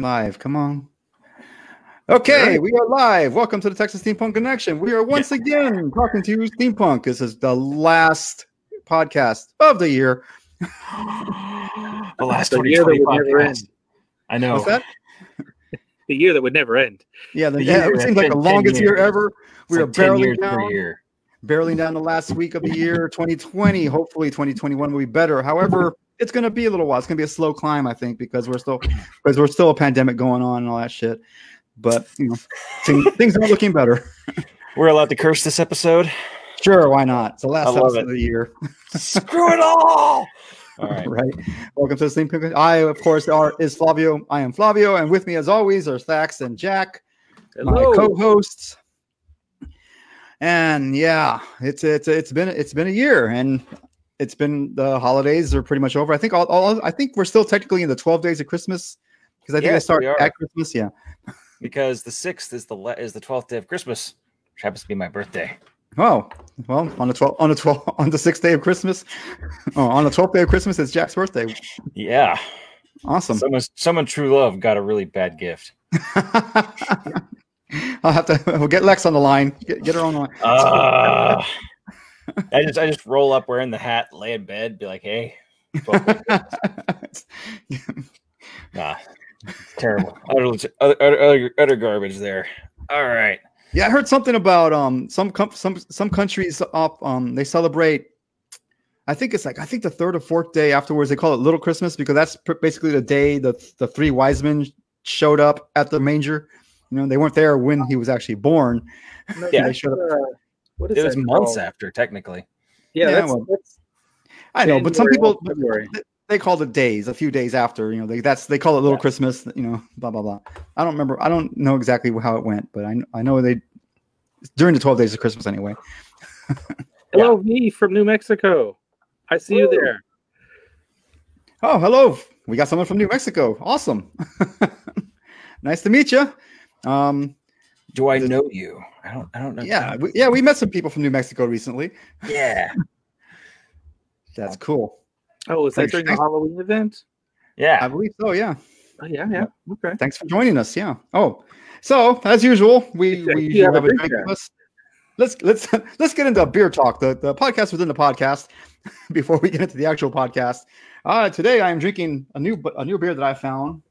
live. Come on. Okay, we are live. Welcome to the Texas Steampunk Connection. We are once again talking to you, Steampunk. This is the last podcast of the year. the last The year that 2020 would never podcast. end. I know. What's that? The year that would never end. Yeah, the, The yeah year it has seems like the longest year years. ever. It's We are like barely down, year. barely down the last week of the year, 2020. Hopefully, 2021 will be better. However, it's going to be a little while. It's going to be a slow climb, I think, because we're still because we're still a pandemic going on and all that shit. But you know, things, things are looking better. We're allowed to curse this episode. Sure, why not? It's the last episode it. of the year. Screw it all. All right. right. Welcome to the Steam Cook. I, of course, are is Flavio. I am Flavio, and with me, as always, are Thax and Jack, my co-hosts. And yeah, it's it's it's been it's been a year, and it's been the holidays are pretty much over. I think all, all I think we're still technically in the twelve days of Christmas because I think I Yes, start at Christmas. Yeah. Because the sixth is the is the twelfth day of Christmas, which happens to be my birthday. Oh well, on the twelve on the twelve on the sixth day of Christmas, oh, on the twelfth day of Christmas, it's Jack's birthday. Yeah. Awesome. Someone someone true love got a really bad gift. I'll have to. We'll get Lex on the line. Get, get her on the line. Ah. I just I just roll up wearing the hat, lay in bed, be like, hey. nah. Terrible. Utter, utter, utter, utter garbage there. All right. yeah, I heard something about um some com- some some countries up um they celebrate. I think it's like I think the third or fourth day afterwards they call it Little Christmas because that's pr- basically the day the the three wise men showed up at the manger. You know, they weren't there when he was actually born. No, Yeah. they showed up. What is It was that months called? after, technically. Yeah, Yeah, that's, well, that's I know, but some people February. they called it days, a few days after. You know, they that's they call it Little Yeah. Christmas. You know, blah blah blah. I don't remember. I don't know exactly how it went, but I I know they during the twelve days of Christmas anyway. Hello, me from New Mexico. I see you there. Oh, hello. We got someone from New Mexico. Awesome. nice to meet you. Um, Do I This- know you? I don't. I don't know. yeah, we, yeah, we met some people from New Mexico recently. Yeah. That's cool. Oh, is that Thanks. during the Halloween event? Yeah, I believe so. Yeah. Oh, yeah, yeah. Okay. Thanks for joining us. Yeah. Oh, so as usual, we Yeah, we you usually have have a a drink drink with us. Let's let's let's get into beer talk. The the podcast within the podcast. Before we get into the actual podcast, uh, today I am drinking a new a new beer that I found.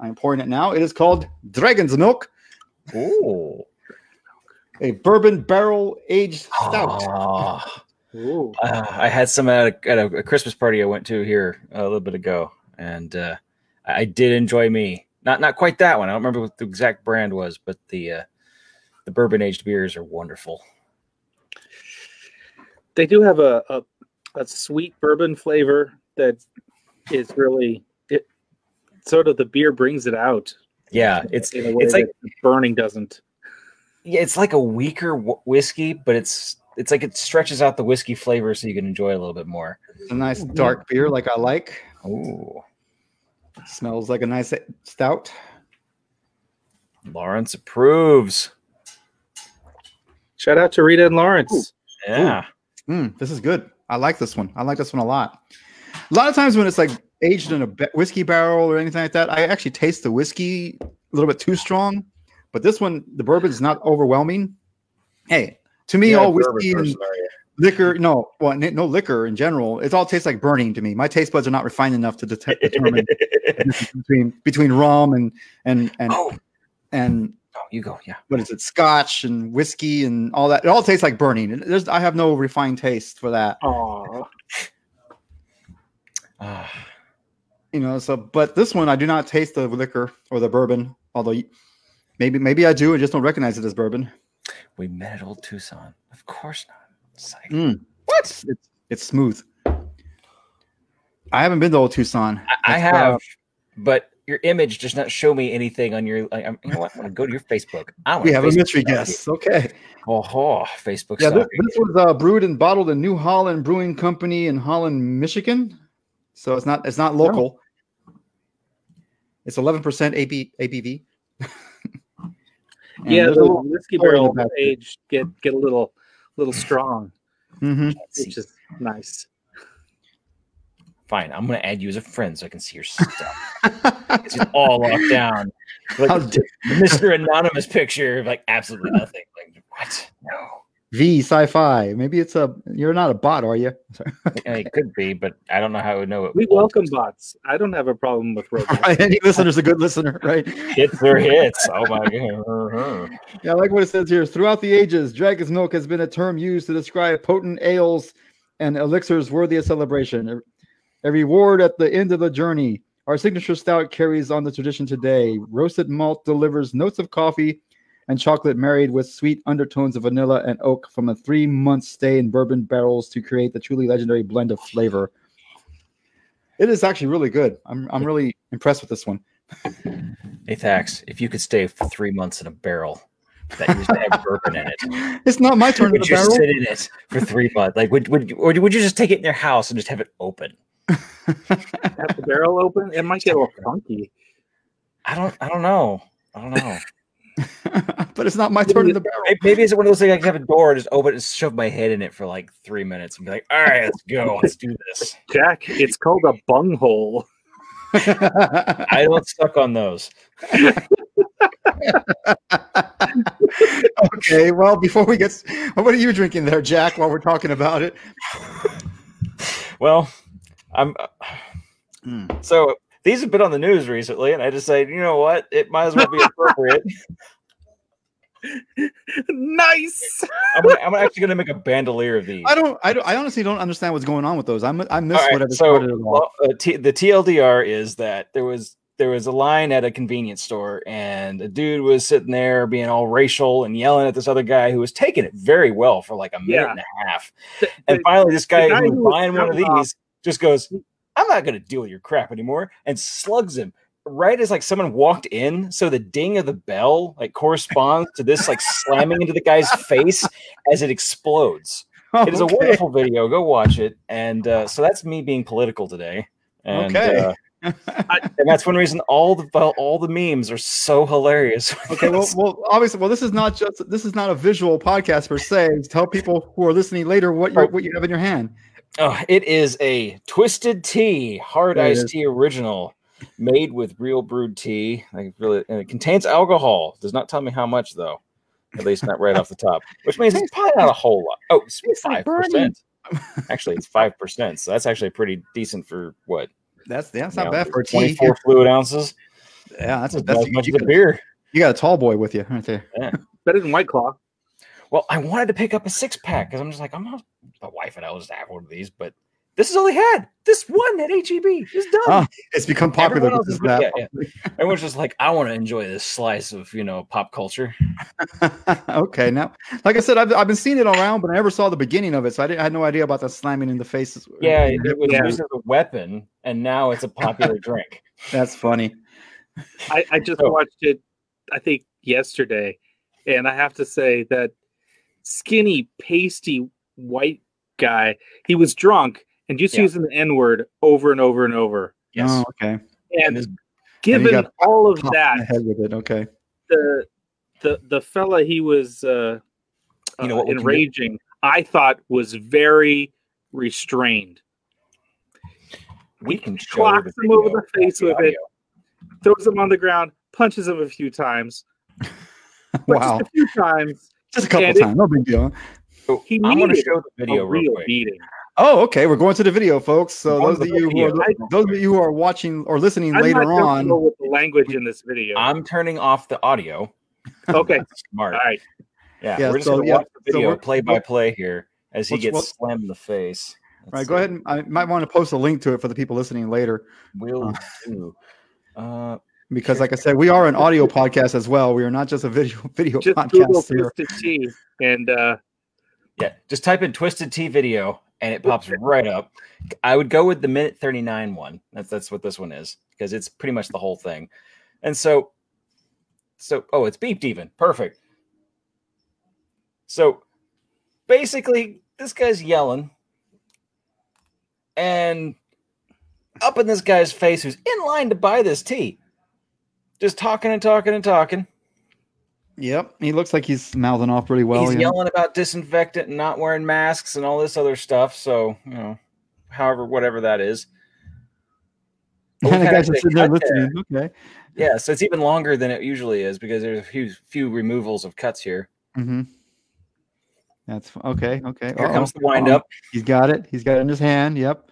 I am pouring it now. It is called Dragon's Milk, Oh. a bourbon barrel aged stout. Ah. Ooh. Uh, I had some at a, at a, a Christmas party I went to here a little bit ago, and uh, I did enjoy me. Not not quite that one. I don't remember what the exact brand was, but the uh, the bourbon aged beers are wonderful. They do have a, a a sweet bourbon flavor that is really it. Sort of the beer brings it out Yeah, it's in a way it's like burning doesn't. yeah, it's like a weaker wh- whiskey, but it's it's like it stretches out the whiskey flavor so you can enjoy it a little bit more. It's a nice dark beer, like I like. Ooh, Smells like a nice stout. Lawrence approves. Shout out to Rita and Lawrence. Yeah, Mm, this is good. I like this one. I like this one a lot. A lot of times when it's like aged in a whiskey barrel or anything like that, I actually taste the whiskey a little bit too strong. But this one, the bourbon is not overwhelming. Hey, to me, You're all whiskey and liquor, no, well, no liquor in general, it all tastes like burning to me. My taste buds are not refined enough to det- determine between between rum and and and oh, and oh, you go. Yeah. what is it, scotch and whiskey and all that. It all tastes like burning. There's, I have no refined taste for that. Aw. Ah. You know so but this one i do not taste the liquor or the bourbon although maybe maybe i do and just don't recognize it as bourbon We met at Old Tucson. Of course not. Psych. Mm. what it's, it's smooth i haven't been to old tucson I, I have, uh, but your image does not show me anything on your. Like, I'm, you know what? I'm gonna go to your Facebook. I we have a mystery guest okay Oh, oh, Facebook. yeah this, this was uh, brewed and bottled in new holland brewing company in holland michigan so it's not it's not local it's 11% AB, abv Yeah, there's a the little- whiskey barrel age get get a little little strong, Mhm. Which is nice. Fine, I'm gonna add you as a friend so I can see your stuff. it's all locked down. Like Mr. Anonymous picture, like absolutely nothing. Like what? No. V sci-fi. Maybe it's a. You're not a bot, are you? Sorry. It could be, but I don't know how I would know it. We welcome bots. I don't have a problem with robots. Right, Any listener's a good listener, right? hits or hits. Oh my god. Uh-huh. Yeah, I like what it says here. Throughout the ages, dragon's milk has been a term used to describe potent ales and elixirs worthy of celebration. A reward at the end of the journey. Our signature stout carries on the tradition today. Roasted malt delivers notes of coffee and chocolate married with sweet undertones of vanilla and oak from a three month stay in bourbon barrels to create the truly legendary blend of flavor. It is actually really good. I'm, I'm really impressed with this one. Hey Thax, if you could stay for three months in a barrel that used to have bourbon in it, It's not my turn to would you barrel. sit in it for three months? Like, would would or would you just take it in your house and just have it open? Have the barrel open? It might get a little funky. I don't. I don't know. I don't know. but it's not my turn in the barrel. Maybe, maybe it's one of those things I can have a door, and just open it, just shove my head in it for like three minutes and be like, all right, let's go, let's do this. Jack, it's called a bunghole. I don't suck on those. okay, well, before we get, what are you drinking there, Jack? While we're talking about it, Well, I'm Hmm. so these have been on the news recently, and I decided, you know what, it might as well be appropriate. nice. I'm, gonna, I'm actually going to make a bandolier of these. I don't, I don't, I honestly don't understand what's going on with those. I'm, I All right, whatever so started it all. well, uh, T- the TLDR is that there was there was a line at a convenience store, and a dude was sitting there being all racial and yelling at this other guy who was taking it very well for like a minute Yeah. and a half. The- And the- finally, this guy, guy who was buying one of shouting off- these just goes, "I'm not going to deal with your crap anymore," and slugs him right as like someone walked in. So the ding of the bell like corresponds to this like slamming into the guy's face as it explodes. It is a wonderful video. Go watch it. And uh, so that's me being political today. And, Okay. uh, and that's one reason all the all the memes are so hilarious. Okay, well, well, obviously, well, this is not just this is not a visual podcast per se. Tell people who are listening later what you what you have in your hand. Oh, it is a twisted tea, hard There it iced is. tea original, made with real brewed tea. Like really, and it contains alcohol. Does not tell me how much though. At least not right off the top. Which means it's probably not a whole lot. Oh, it's five percent. Actually, it's five percent. So that's actually pretty decent for what? That's yeah, that's not know, bad for. Twenty-four fluid ounces. Yeah, that's That's that's as much you, as a beer. you got a tall boy with you right there. Better than White Claw. Well, I wanted to pick up a six pack because I'm just like, I'm not my wife and I will just have one of these, but this is all they had. This one at HEB is done. Oh, It's become popular. Everyone else is- that. yeah, yeah. Everyone's just like, I want to enjoy this slice of you know pop culture. okay, now, like I said, I've, I've been seeing it around, but I never saw the beginning of it, so I, didn't, I had no idea about the slamming in the faces. Yeah, uh, it was Yeah. used as a weapon, and now it's a popular drink. that's funny. I, I just Oh. watched it, I think, yesterday. And I have to say that skinny, pasty white guy, he was drunk and just Yeah. using the N word over and over and over. Yes, Oh, okay. and And given got all of Pop the that, head with it. Okay. the the the fella he was uh, You know uh, what we enraging, I thought was very restrained. we can show clocks the him over the face the with it. Throws him on the ground, punches him a few times, but Wow. just a few times. Just a couple And it- times. No big deal. So He I'm going to show the video real real quick. beating. Oh, okay. We're going to the video, folks. So Going those of you who are those of you who are watching or listening I'm later not on, with the language in this video. I'm turning off the audio. okay, Smart. all right. Yeah, Yeah, we're just so, going to yeah, watch the video we're- play by play here as he gets what's- slammed in the face. Let's right? Go ahead. And, I might want to post a link to it for the people listening later, Will Uh, do. Uh, because, like I said, we are an audio podcast as well. We are not just a video video Just Google podcast here. Twisted Tea, and uh, yeah, just type in "twisted T video" and it pops right up. I would go with the minute thirty nine one. That's that's what this one is because it's pretty much the whole thing. And so, so oh, it's beeped even. Perfect. So, basically, this guy's yelling, and up in this guy's face, who's in line to buy this tea, just talking and talking and talking. Yep, he looks like he's mouthing off pretty well. he's yeah. yelling about disinfectant and not wearing masks and all this other stuff. So, you know, however, whatever that is. But And the guy's just sitting there cut there. listening. Okay. Yeah, so it's even longer than it usually is because there's a few few removals of cuts here. Mm-hmm. That's okay. Okay. Here Uh-oh. comes the wind up. He's got it. He's got it in his hand. Yep.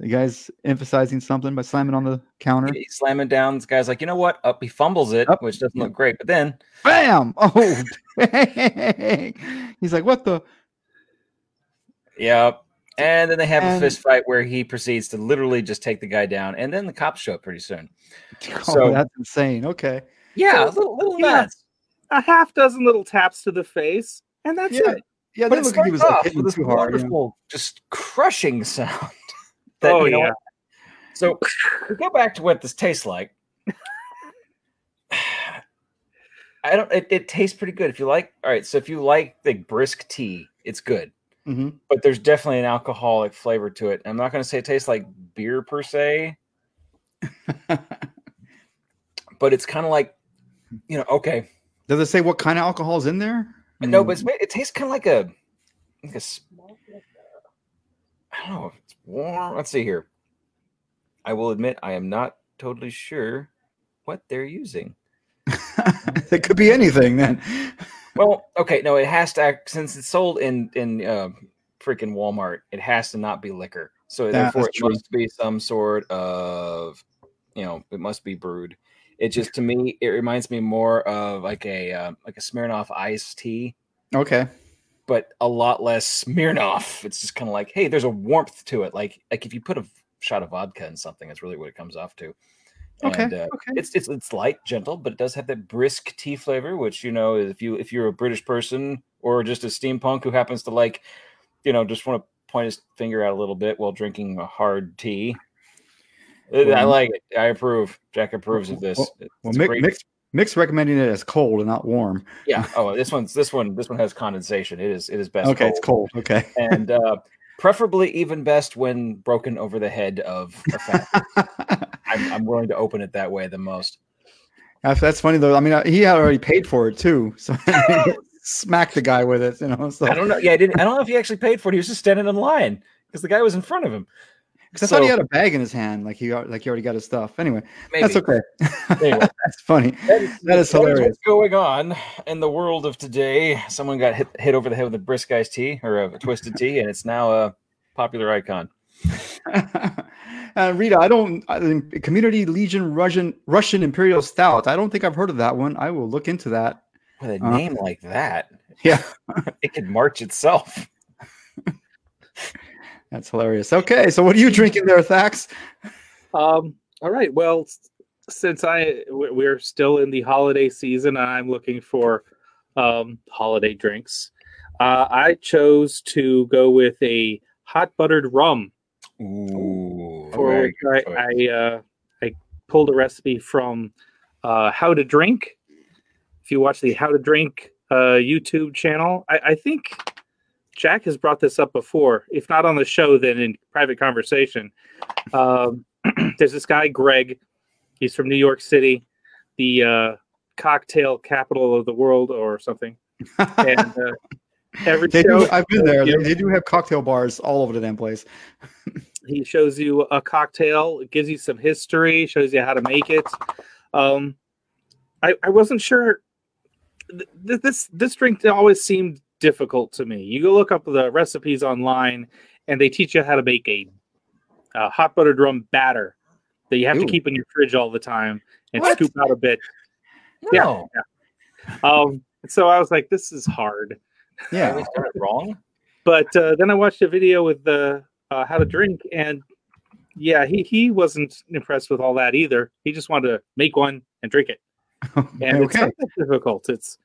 The guy's emphasizing something by slamming on the counter. He's slamming down. This guy's like, you know what? Up, he fumbles it, Up. which doesn't look great. But then Bam! Oh, dang. he's like, "What the?" Yeah. And then they have And- a fist fight where he proceeds to literally just take the guy down. And then the cops show up pretty soon. Oh, So- that's insane. Okay. Yeah, So- a little, little Yeah. nuts. A half dozen little taps to the face, and that's Yeah. it. Yeah, But that it looked like he was starts like, off hitting with this too hard. yeah. wonderful, just crushing sound. That, Oh, you know yeah. So to go back to what this tastes like. I don't. It, it tastes pretty good. If you like, all right. So if you like the brisk tea, it's good. Mhm. But there's definitely an alcoholic flavor to it. I'm not going to say it tastes like beer per se, but it's kind of like, you know, okay. Does it say what kind of alcohol is in there? I No, but it's, it tastes kind of like a, like a, I don't know. if It's warm. Let's see here. I will admit I am not totally sure what they're using. it could be anything then. Well, okay, no, it has to act since it's sold in in uh, freaking Walmart. It has to not be liquor, so Yeah, therefore it true. must be some sort of, you know, it must be brewed. It just to me, it reminds me more of like a uh, like a Smirnoff iced tea, Okay. But a lot less Smirnoff. It's just kind of like, hey, there's a warmth to it. Like like if you put a shot of vodka in something, that's really what it comes off to. Okay. And, uh, okay. it's it's it's light, gentle, but it does have that brisk tea flavor, which you know, if you if you're a British person or just a steampunk who happens to like, you know, just want to point his finger out a little bit while drinking a hard tea. uh, I like it. I approve. Jack approves of this. well- Well, a Mick, great- Mick's, Mick's recommending it as cold and not warm. yeah. Oh, this one's this one. This one has condensation. It is it is best. okay, it's cold. Okay. and uh, preferably even best when broken over the head of a fat. I'm, I'm willing to open it that way the most. that's, that's funny though. I mean, he had already paid for it too, so smack the guy with it. You know, so I don't know. Yeah, I didn't. I don't know if he actually paid for it. He was just standing in line because the guy was in front of him. 'Cause I thought he had a bag in his hand, like he like he already got his stuff. Anyway, Maybe. that's okay. Anyway. that's funny. That is, That is hilarious. what's going on in the world of today. Someone got hit, hit over the head with a brisk iced tea or a twisted tea, and it's now a popular icon. uh, Rita, I don't. I, Community Legion Russian Russian Imperial Stout. I don't think I've heard of that one. I will look into that. With a Uh, name like that, Yeah, it could march itself. That's hilarious. Okay, so what are you drinking there, Thax? Um, all right. Well, since I we're still in the holiday season, and I'm looking for um, holiday drinks. Uh, I chose to go with a hot buttered rum. Ooh, For very which good I. I, uh, I pulled a recipe from uh, How to Drink. If you watch the How to Drink uh, YouTube channel, I, I think Jack has brought this up before. If not on the show, then in private conversation. Um, there's this guy Greg. He's from New York City, the uh, cocktail capital of the world, or something. And uh, every They show, do, I've been there. They, do have cocktail bars all over the damn place. he shows you a cocktail, gives you some history, shows you how to make it. Um, I, I wasn't sure. th- This this drink always seemed difficult to me. You go look up the recipes online, and they teach you how to make a, a hot buttered rum batter that you have Ooh. to keep in your fridge all the time and What? scoop out a bit. yeah. No, Um, so I was like, this is hard. Yeah. we got wrong. But uh, then I watched a video with the uh, how to drink, and yeah, he he wasn't impressed with all that either. He just wanted to make one and drink it, and it's not that difficult. It's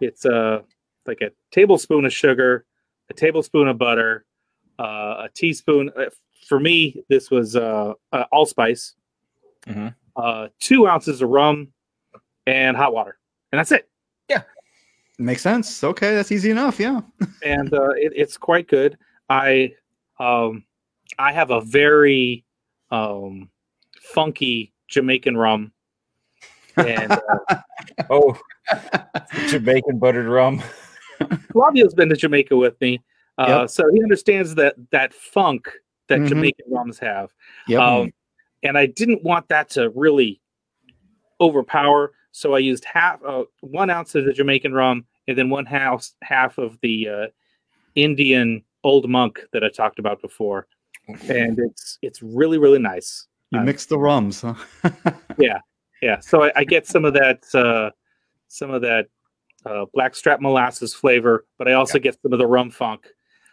it's uh like a tablespoon of sugar, a tablespoon of butter, uh, a teaspoon. Uh, for me, this was uh, uh, allspice, Mhm. uh, two ounces of rum, and hot water, and that's it. Yeah, makes sense. Okay, that's easy enough. Yeah. and uh, it, it's quite good. I um, I have a very um, funky Jamaican rum, and uh, Oh, Jamaican buttered rum. Flavio's been to Jamaica with me, uh, Yep. so he understands that that funk that Mhm. Jamaican rums have. Yep. Um, and I didn't want that to really overpower. So I used half, uh, one ounce of the Jamaican rum, and then one half half of the uh, Indian Old Monk that I talked about before, and it's it's really really nice. You Um, mix the rums, huh? Yeah, yeah, so I, I get some of that uh, some of that uh, blackstrap molasses flavor, but I also get some of the rum funk.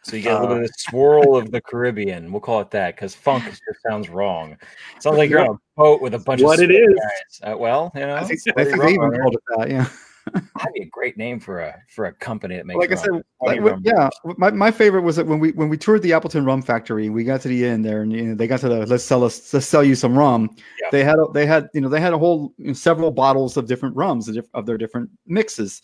So you get a little bit of the swirl of the Caribbean. We'll call it that because funk just sounds wrong. sounds like you're on a boat with a bunch What of it is. guys. Uh, well, you know, I think, I think they even called it that. Yeah. That'd be a great name for a for a company that makes. like I said, like, rum. yeah, my, my favorite was that when we when we toured the Appleton Rum Factory, we got to the end there, and you know, they got to the let's sell us let's sell you some rum. Yeah. They had a, they had you know they had a whole you know, several bottles of different rums of, their different mixes,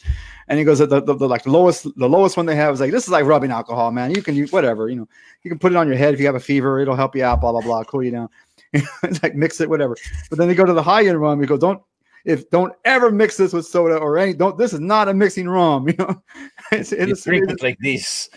and he goes the, the, the like lowest the lowest one they have is like this is like rubbing alcohol, man. You can use whatever you know you can put it on your head if you have a fever, it'll help you out, blah blah blah, cool you down. like mix it, whatever. But then they go to the high end rum. You go don't if don't ever mix this with soda or any don't this is not a mixing rum you know it's, you it's, drink it's- it like this.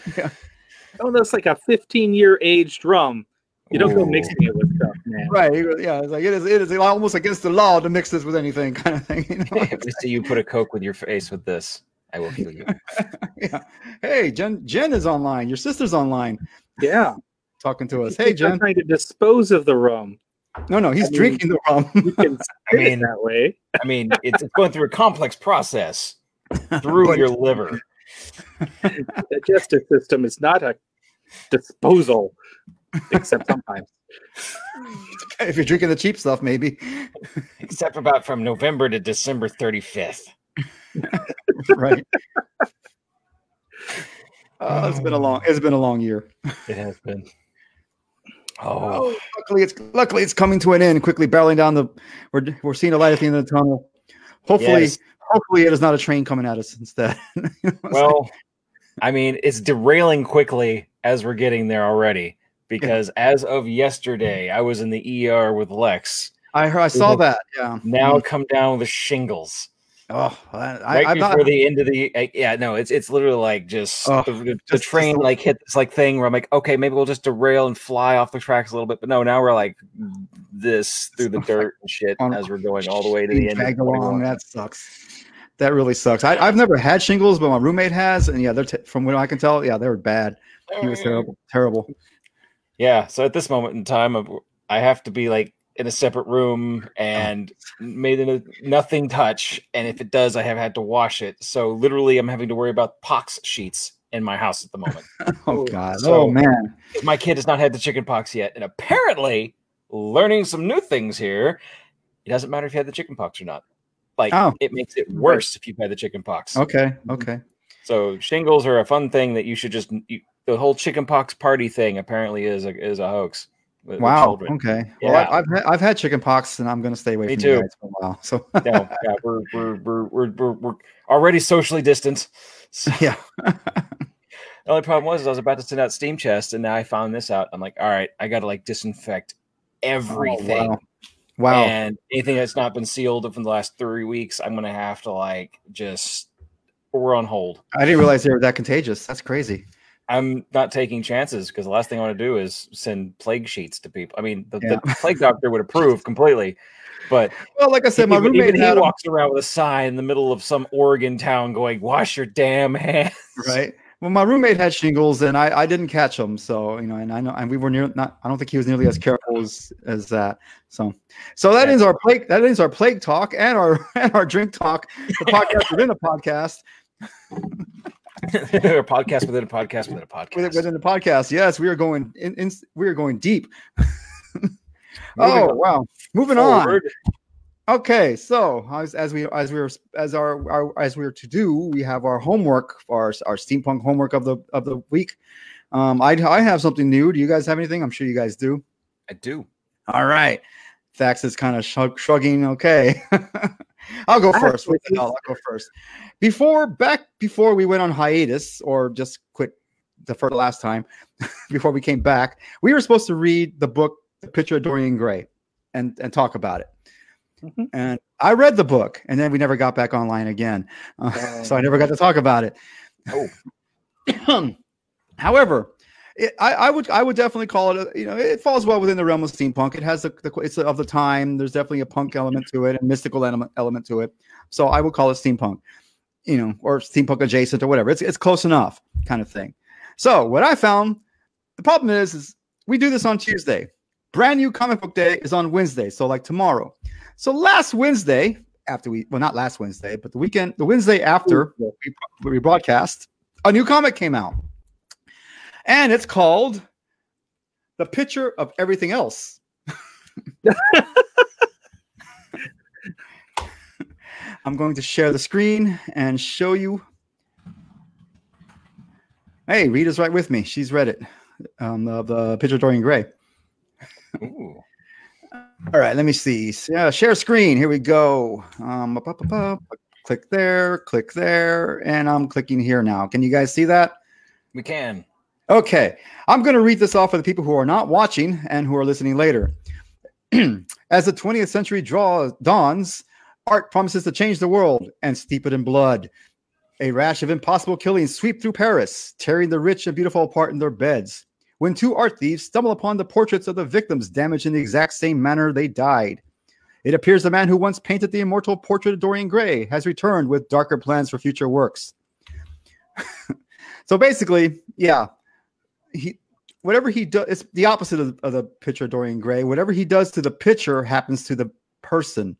Oh, that's like a 15 year aged rum. You don't go mixing it with stuff, man. right yeah it's like it is it is almost against the law to mix this with anything kind of thing you know? if they see you put a coke with your face with this, I will kill you. yeah. hey jen jen is online your sister's online Yeah. talking to us hey think they're jen trying to dispose of the rum. No no he's I mean- drinking the rum You can I mean, that way. I mean, it's, it's going through a complex process through your liver. The digestive system is not a disposal, except sometimes. if you're drinking the cheap stuff maybe except about from November to December 35th. right uh, it's been a long it's been a long year It has been. Oh, luckily it's luckily it's coming to an end quickly barreling down the we're we're seeing a light at the end of the tunnel hopefully yes. hopefully it is not a train coming at us instead You know what saying? Well, I mean, it's derailing quickly as we're getting there already. Because as of yesterday, I was in the ER with Lex. i heard, i saw that yeah Now come down with the shingles. Oh I, Right I, I'm before not the end of the yeah, no, it's it's literally like just Oh, the, the, just- train just- like hit this like thing where I'm like, okay, maybe we'll just derail and fly off the tracks a little bit. But no, now we're like this through the dirt and shit On- as we're going all the way to the end. of along that sucks that really sucks I, i've never had shingles but my roommate has and yeah they're t- from what i can tell yeah they were bad he was terrible terrible Yeah. So at this moment in time, I have to be like in a separate room and made in a nothing touch. And if it does, I have had to wash it. So literally, I'm having to worry about pox sheets in my house at the moment. oh Oh, god so- oh man my kid has not had the chicken pox yet, and apparently, learning some new things here. It doesn't matter if you had the chicken pox or not. Like Oh. it makes it worse if you've had the chicken pox. okay mm-hmm. okay So shingles are a fun thing that you should just you, the whole chicken pox party thing apparently is a is a hoax. With- with wow children. okay well Yeah. I, i've had, i've had chicken pox and i'm gonna stay away Me from you guys for a while so No, yeah, we're, we're, we're, we're, we're, we're already socially distant. So yeah the only problem was is I was about to send out Steam Chest, and now I found this out. I'm like, all right, I got to like disinfect oh, everything. Oh, wow wow And anything that's not been sealed from the last three weeks, I'm gonna have to like just we're on hold. i didn't realize they were that contagious that's crazy I'm not taking chances because the last thing I want to do is send plague sheets to people. I mean, the, Yeah. the plague doctor would approve completely, but well like i said my even, roommate even he walks around with a sign in the middle of some Oregon town going, "Wash your damn hands." right well my roommate had shingles and i i didn't catch them so you know and i know and we were near not i don't think he was nearly as careful as as that so so that Yeah. ends our plague that ends our plague talk and our and our drink talk the podcast within a podcast a podcast within a podcast within a podcast. within, within the podcast yes we are going in, in we are going deep oh on wow moving on. Okay, so as, as we as we were as our, our as we were to do, we have our homework, our our steampunk homework of the of the week. Um, I I have something new. Do you guys have anything? I'm sure you guys do. I do. All right, Thax is kind of shrug, shrugging. Okay, I'll go first. What the hell? I'll go first. Before back before we went on hiatus or just quit the for the last time, before we came back, we were supposed to read the book, The Picture of Dorian Gray, and and talk about it. Mhm. And I read the book, and then we never got back online again, Uh, so I never got to talk about it. Oh. However, it, I, I would I would definitely call it. A, you know, it falls well within the realm of steampunk. It has the, the it's of the time. There's definitely a punk element to it, and mystical element element to it. So I would call it steampunk. You know, or steampunk adjacent or whatever. It's it's close enough, kind of thing. So what I found, the problem is, is we do this on Tuesday. Brand new comic book day is on Wednesday, so like tomorrow. So last Wednesday, after we well not last Wednesday, but the weekend, the Wednesday after we, we broadcast, a new comic came out and it's called The Picture of Everything Else. I'm going to share the screen and show you. Hey, Rita's right with me. She's read it. Um, the, the picture of Dorian Gray. Ooh. All right, let me see. Yeah, share screen. Here we go. Um, up, up, up, up. click there, click there, and I'm clicking here now. Can you guys see that? We can. Okay, I'm going to read this off for the people who are not watching and who are listening later. As the 20th century draw dawns, art promises to change the world and steep it in blood. A rash of impossible killings sweep through Paris, tearing the rich and beautiful apart in their beds. When two art thieves stumble upon the portraits of the victims damaged in the exact same manner they died. It appears the man who once painted the immortal portrait of Dorian Gray has returned with darker plans for future works. so basically, yeah, he whatever he does it's the opposite of, of the picture of Dorian Gray. Whatever he does to the pitcher happens to the person.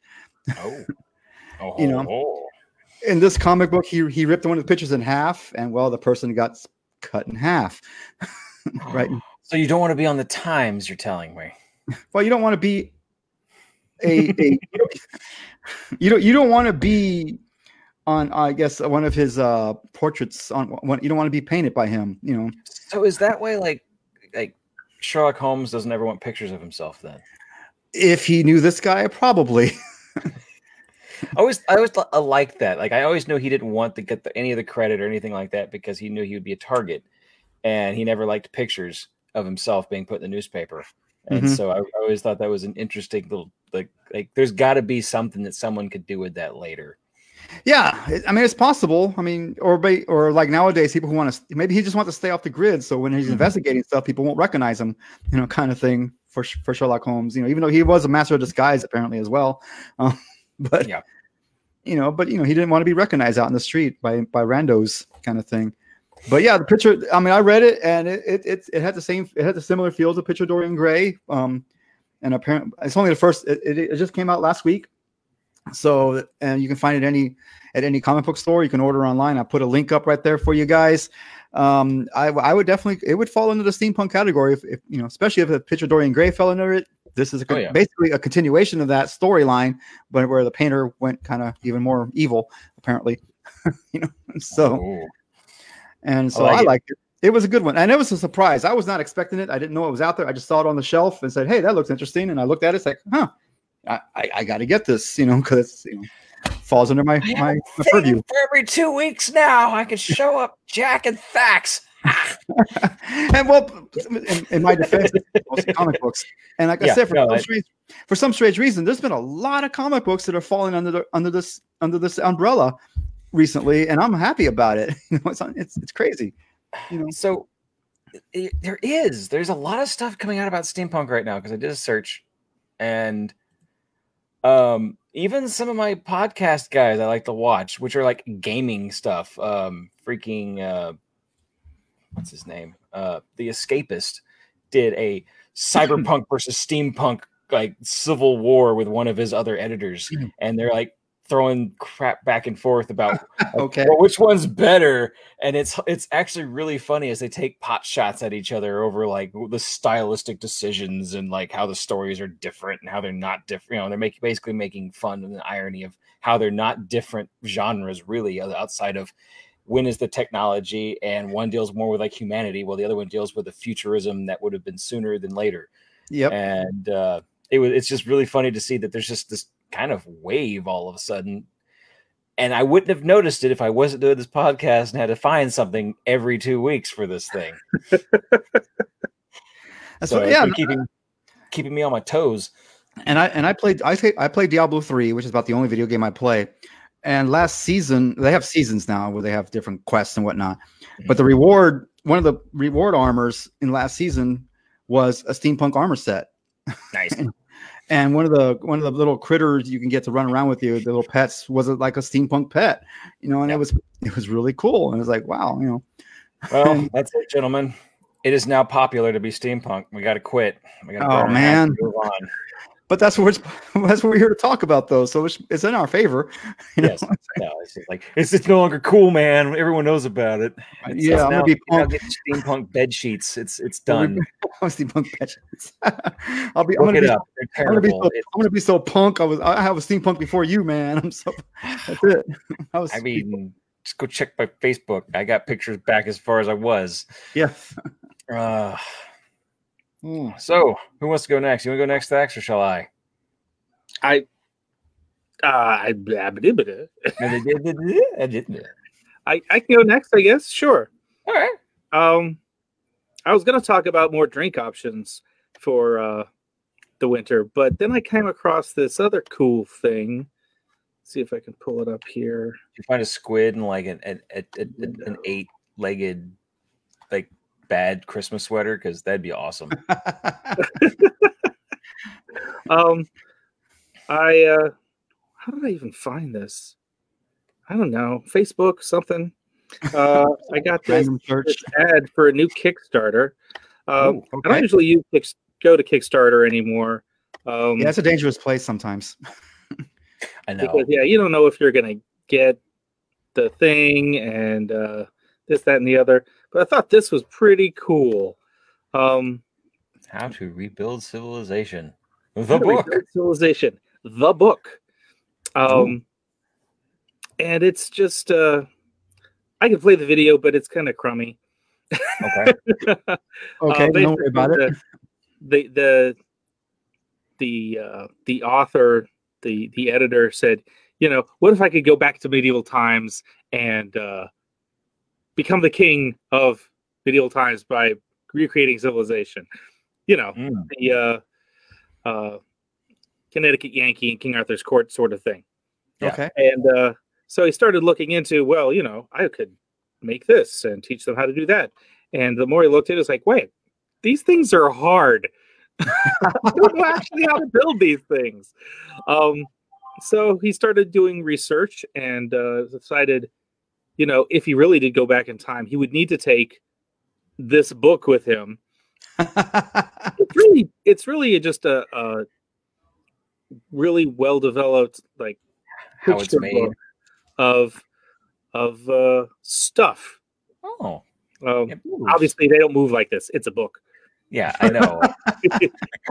Oh. oh You know, oh, oh. In this comic book, he he ripped one of the pitchers in half, and well, the person got cut in half. right. Oh. So you don't want to be on the Times, you're telling me. Well, you don't want to be a, a you don't, you don't want to be on I guess one of his uh portraits on one you don't want to be painted by him, you know. So is that way like like Sherlock Holmes doesn't ever want pictures of himself then? If he knew this guy, probably. I always I always li- I liked that. Like I always knew he didn't want to get the, any of the credit or anything like that because he knew he would be a target, and he never liked pictures of himself being put in the newspaper. And Mhm. so I, I always thought that was an interesting little like like there's got to be something that someone could do with that later. Yeah, I mean it's possible. I mean, or or like nowadays, people who want to maybe he just wants to stay off the grid, so when he's Mhm. investigating stuff, people won't recognize him, you know, kind of thing for for Sherlock Holmes. You know, even though he was a master of disguise apparently as well, um, but Yeah. you know, but you know, he didn't want to be recognized out in the street by by randos, kind of thing. But yeah, the picture. I mean, I read it and it it it, it had the same, it had the similar feel to Picture Dorian Gray. Um, and apparently, it's only the first. It, it, it just came out last week, so and you can find it any at any comic book store. You can order online. I put a link up right there for you guys. Um, I, I would definitely it would fall into the steampunk category if, if you know, especially if the picture Dorian Gray fell under it. This is a, Oh, yeah. basically a continuation of that storyline, but where the painter went kind of even more evil, apparently. you know, so Ooh. and so like I, it. liked it. It was a good one, and it was a surprise. I was not expecting it. I didn't know it was out there. I just saw it on the shelf and said, "Hey, that looks interesting." And I looked at it. It's like, huh, I, I, I got to get this, you know, because you know, falls under my my, my purview. For every two weeks now, I can show up Jack and Thax. and well, in, in my defense, it's comic books, and like I said, for no, some I- strange, for some strange reason, there's been a lot of comic books that are falling under the under this under this umbrella recently, and I'm happy about it. You know, it's it's it's crazy. You know, So i there is. There's a lot of stuff coming out about steampunk right now because I did a search, and um, even some of my podcast guys I like to watch, which are like gaming stuff. Um, freaking uh, what's his name? Uh, the Escapist did a cyberpunk versus steampunk like civil war with one of his other editors, Mhm. and they're like throwing crap back and forth about okay. well, which one's better? And it's it's actually really funny as they take pot shots at each other over like the stylistic decisions and like how the stories are different and how they're not different. You know, they're making basically making fun and the irony of how they're not different genres really outside of when is the technology and one deals more with like humanity while the other one deals with the futurism that would have been sooner than later Yep. and uh, it was it's just really funny to see that there's just this kind of wave all of a sudden and i wouldn't have noticed it if i wasn't doing this podcast and had to find something every two weeks for this thing That's so what, yeah. been keeping keeping me on my toes and I and I played I say I played Diablo three, which is about the only video game I play. And last season, they have seasons now where they have different quests and whatnot. But the mm-hmm. reward one of the reward armors in last season was a steampunk armor set. Nice. and one of the one of the little critters you can get to run around with you, the little pets, was it like a steampunk pet, you know, and it was it was really cool. And it was like, wow, you know, Well, that's it, gentlemen. It is now popular to be steampunk. We got to quit. We got Oh, man. move on. But that's what we're, that's what we're here to talk about, though. So it's, it's in our favor. you? Yes. No, it's just like it's just no longer cool, man. Everyone knows about it. It's, Yeah, it's I'm gonna be now punk. steampunk bed sheets. It's it's done. steampunk pet. I'll be. I'm gonna be. up. I'm gonna be so. I'm gonna be so punk. I was. I have a steampunk before you, man. I'm so. That's it. I was. I mean, just go check my Facebook. I got pictures back as far as I was. yeah. Uh, hmm, so, who wants to go next? You want to go next, Thax, or shall I? I, uh, I. All I, I can go next, I guess. Sure. right. Um, I was going to talk about more drink options for uh, the winter, but then I came across this other cool thing. see if I can pull it up here. You find a squid and like an an, an, an, an eight-legged, like bad Christmas sweater because that'd be awesome. Um, I uh, how did I even find this? I don't know. Facebook something. Uh, I got this, this ad for a new Kickstarter. Um, Ooh, I don't usually use Kick, go to Kickstarter anymore. Um, Yeah, it's a dangerous place sometimes. I know. because yeah, you don't know if you're gonna get the thing and uh, this, that, and the other. But I thought this was pretty cool. Um, How to rebuild civilization. The book. Civilization, the book. Um, and it's just uh, I can play the video, but it's kind of crummy. Okay. Uh, Okay, don't worry about it. The the the uh, the author, the the editor said, you know, what if I could go back to medieval times and uh, become the king of medieval times by recreating civilization? You know, Mm, the uh, uh, Connecticut Yankee and King Arthur's court sort of thing. Yeah. Okay. And uh, so he started looking into, well, you know, I could make this and teach them how to do that. And the more he looked at it, it's like, wait, these things are hard. I don't know actually how to build these things. Um, so he started doing research and uh, decided, you know, if he really did go back in time, he would need to take this book with him. It's really, it's really just a, a really well developed like how it's picture made. book of of uh, stuff. Oh. Um, obviously, they don't move like this. It's a book. Yeah, I know.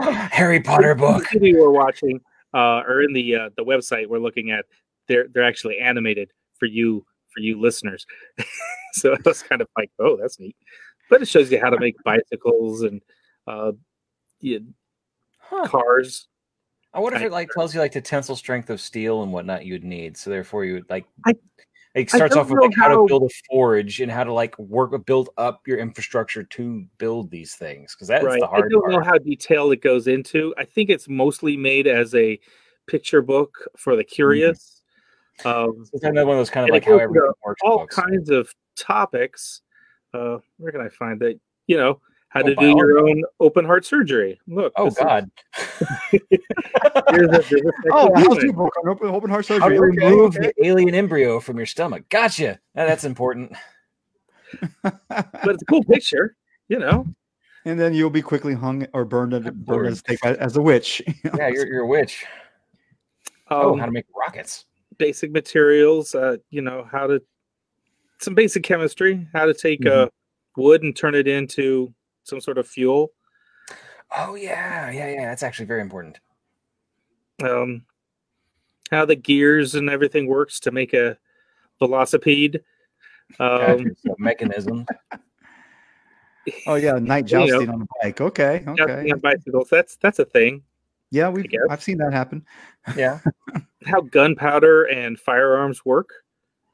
Harry Potter book. The video we're watching, uh, or in the uh, the website we're looking at, they're they're actually animated for you for you listeners. so I was kind of like, oh, that's neat. But it shows you how to make bicycles and uh, yeah, Huh. cars. I wonder if it like tells you like the tensile strength of steel and whatnot you'd need. So therefore, you would like. I- it starts off with like how, how- to build a forge and how to like work build up your infrastructure to build these things because that's right. the I don't part. know how detailed it goes into. I think it's mostly made as a picture book for the curious. Um, It's another one of those kind of like how everything works. all books. kinds of topics. Uh, where can I find that? You know, how Oh, to do your biology. own open heart surgery. Look. Oh this is- God! here's a- there's a oh, section how's on it. your book on open, open heart How to? Okay, remove okay. the alien embryo from your stomach? Gotcha. Now that's important. but it's a cool picture. You know, and then you'll be quickly hung or burned, at, burned Burned. as, as a witch. Yeah, you're, you're a witch. oh, um, how to make rockets? Basic materials. Uh, you know how to some basic chemistry. How to take Mm-hmm. uh, wood and turn it into some sort of fuel. Oh yeah, yeah, yeah. That's actually very important. Um, how the gears and everything works to make a velocipede. Um, mechanism. oh yeah, knight You know. jousting on a bike. Okay, jousting okay. on bicycles. That's that's a thing. Yeah, we guess. I've seen that happen. Yeah. How gunpowder and firearms work.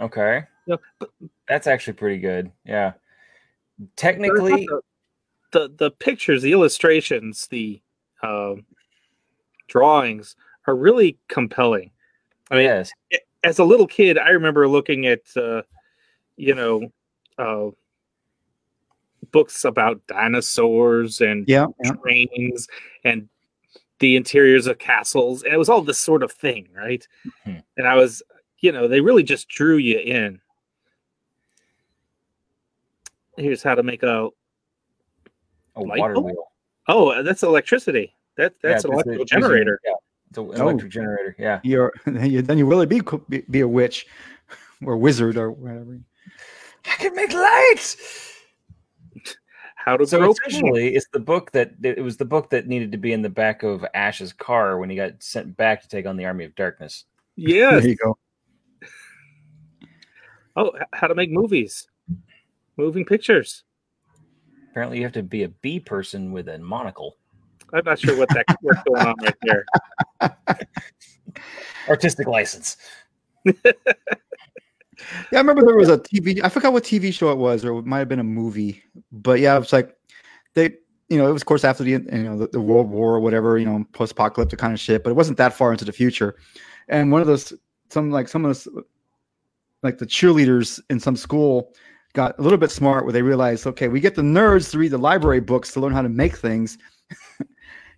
Okay. Yeah, but- That's actually pretty good. Yeah. But I thought Technically, the, the the pictures, the illustrations, the um, drawings are really compelling. I mean, yes. as a little kid, I remember looking at uh, you know uh, books about dinosaurs and Yeah, yeah. trains and the interiors of castles and it was all this sort of thing right Mhm. and i was you know they really just drew you in here's how to make a A Light water bulb? wheel. oh that's electricity that that's Yeah, an it's a- electrical it's using- generator Yeah, it's an Oh. electric generator. Yeah. You're then you, then you really be be, be a witch or wizard or whatever. I can make lights. How to So grow essentially, it's the book that it was the book that needed to be in the back of Ash's car when he got sent back to take on the Army of Darkness. Yeah. There you go. oh how to make movies moving pictures Apparently, you have to be a bee person with a monocle. i'm not sure what that what's going on right there Artistic license. Yeah, I remember there was a TV. I forgot what TV show it was, or it might have been a movie. But yeah, it was like they, you know, it was of course after the you know the, the World War or whatever, you know, post-apocalyptic kind of shit. But it wasn't that far into the future. And one of those, some like some of those, like the cheerleaders in some school got a little bit smart where they realized, okay, we get the nerds to read the library books to learn how to make things.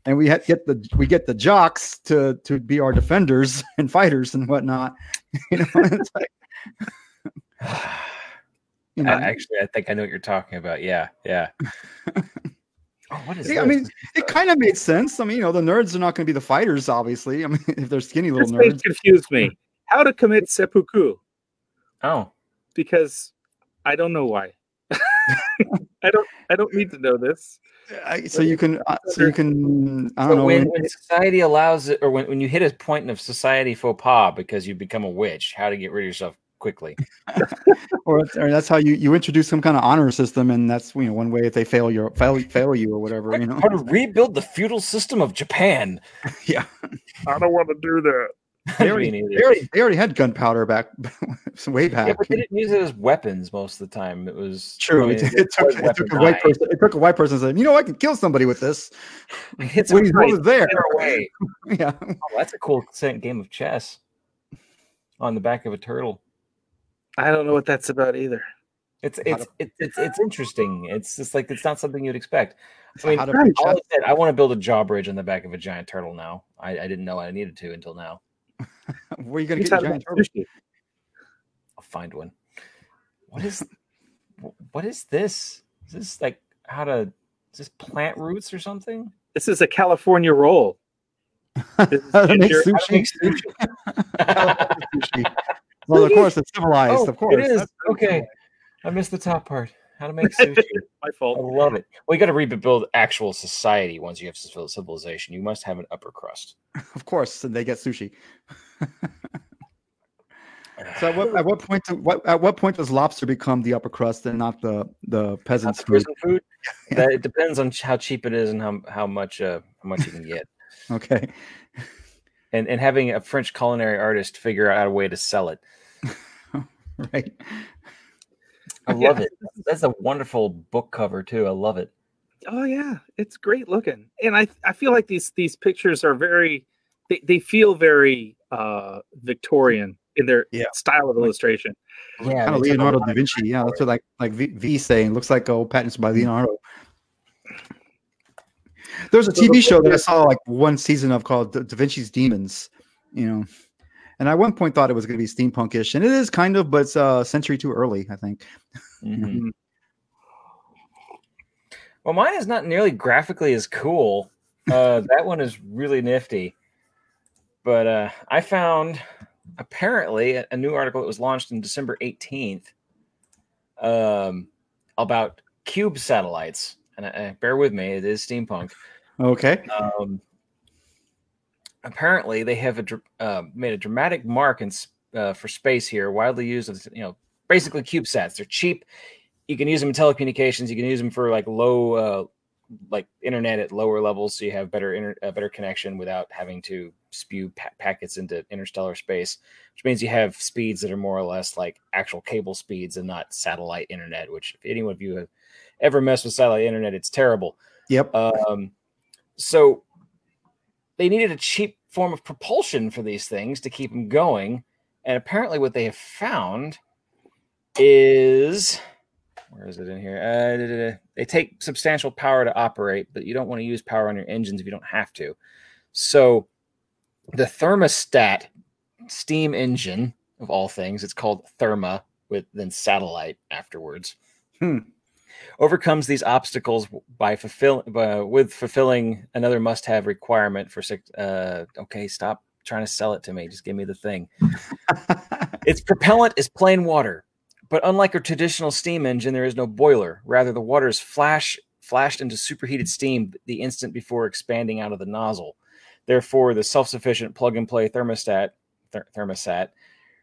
And we get the we get the jocks to to be our defenders and fighters and whatnot. You know, it's like you know, I- actually, I think I know what you're talking about. Yeah, yeah. oh, what is Yeah, I mean, it kind of made sense. I mean, you know, the nerds are not going to be the fighters, obviously. I mean, if they're skinny little this page nerds. confused me how to commit seppuku oh, because I don't know why. I don't. I don't need to know this. I, so you can, uh, so you can, I don't So know. when, when- when society allows it, or when, when you hit a point of society faux pas because you become a witch, how to get rid of yourself quickly. or, or that's how you you introduce some kind of honor system, and that's you know one way if they fail you, fail, fail you or whatever. You know, How to rebuild the feudal system of Japan. yeah. I don't want to do that. They already, they already, they already had gunpowder back way back. Yeah, but they didn't use it as weapons most of the time. It was True. I mean, it, it took, it took a white person. It took a white person to say, "You know, I can kill somebody with this." It's When he's over there. there away. Yeah. Oh, that's a cool game of chess on the back of a turtle. I don't know what that's about either. It's it's it's it's, it's interesting. It's just like it's not something you'd expect. I mean, to all I said, I want to build a drawbridge on the back of a giant turtle now. I, I didn't know I needed to until now. Where are you going to get talking your giant turtle? sushi. I'll find one. What is what is this? Is this like how to is this plant roots or something? This is a California roll. This is How to make ginger- How to make sushi. sushi? Sushi. Well, of course, it's civilized. Oh, of course, it is That's okay. I missed the top part. How to make sushi. My fault. I love it. Well, you got to rebuild actual society once you have civilization. You must have an upper crust. Of course, and they get sushi. So at what, at what point? Do, what at what point does lobster become the upper crust and not the the Not peasants' the food? prison food. That it depends on how cheap it is and how how much uh, how much you can get. Okay, And and having a French culinary artist figure out a way to sell it. right. I Yeah. love it. That's a wonderful book cover too. I love it. Oh yeah, it's great looking, and I I feel like these these pictures are very they, they feel very uh Victorian in their Yeah. style of illustration. Yeah, kind of they took a Leonardo da Vinci. Yeah, that's what like like V, v saying. Looks like old patents by Leonardo. There's a TV show that I saw like one season of called Da da Vinci's Demons. You know, and I at one point thought it was going to be steampunkish, and it is kind of, but it's a century too early, I think. Mhm. Well, mine is not nearly graphically as cool. Uh, that one is really nifty. But uh, I found apparently a, a new article that was launched in December 18th um, about cube satellites. And uh, bear with me, it is steampunk. Okay. Um, apparently, they have a, uh, made a dramatic mark in, uh, for space here, widely used as you know, basically CubeSats. They're cheap. You can use them in telecommunications. You can use them for like low, uh, like internet at lower levels, so you have better inter- uh, better connection without having to spew pa- packets into interstellar space. Which means you have speeds that are more or less like actual cable speeds and not satellite internet. Which, if any of you have ever messed with satellite internet, it's terrible. Yep. Um, so they needed a cheap form of propulsion for these things to keep them going. And apparently, what they have found is where is it in here? Uh, they take substantial power to operate, but you don't want to use power on your engines if you don't have to. So the ThermaSat steam engine of all things, it's called Therma with then satellite afterwards. Hmm. Overcomes these obstacles by fulfill uh, with fulfilling another must-have requirement for six. Uh, okay, stop trying to sell it to me. Just give me the thing. its propellant is plain water, but unlike a traditional steam engine, there is no boiler. Rather, the water is flash flashed into superheated steam the instant before expanding out of the nozzle. Therefore, the self-sufficient plug-and-play ThermaSat th- ThermaSat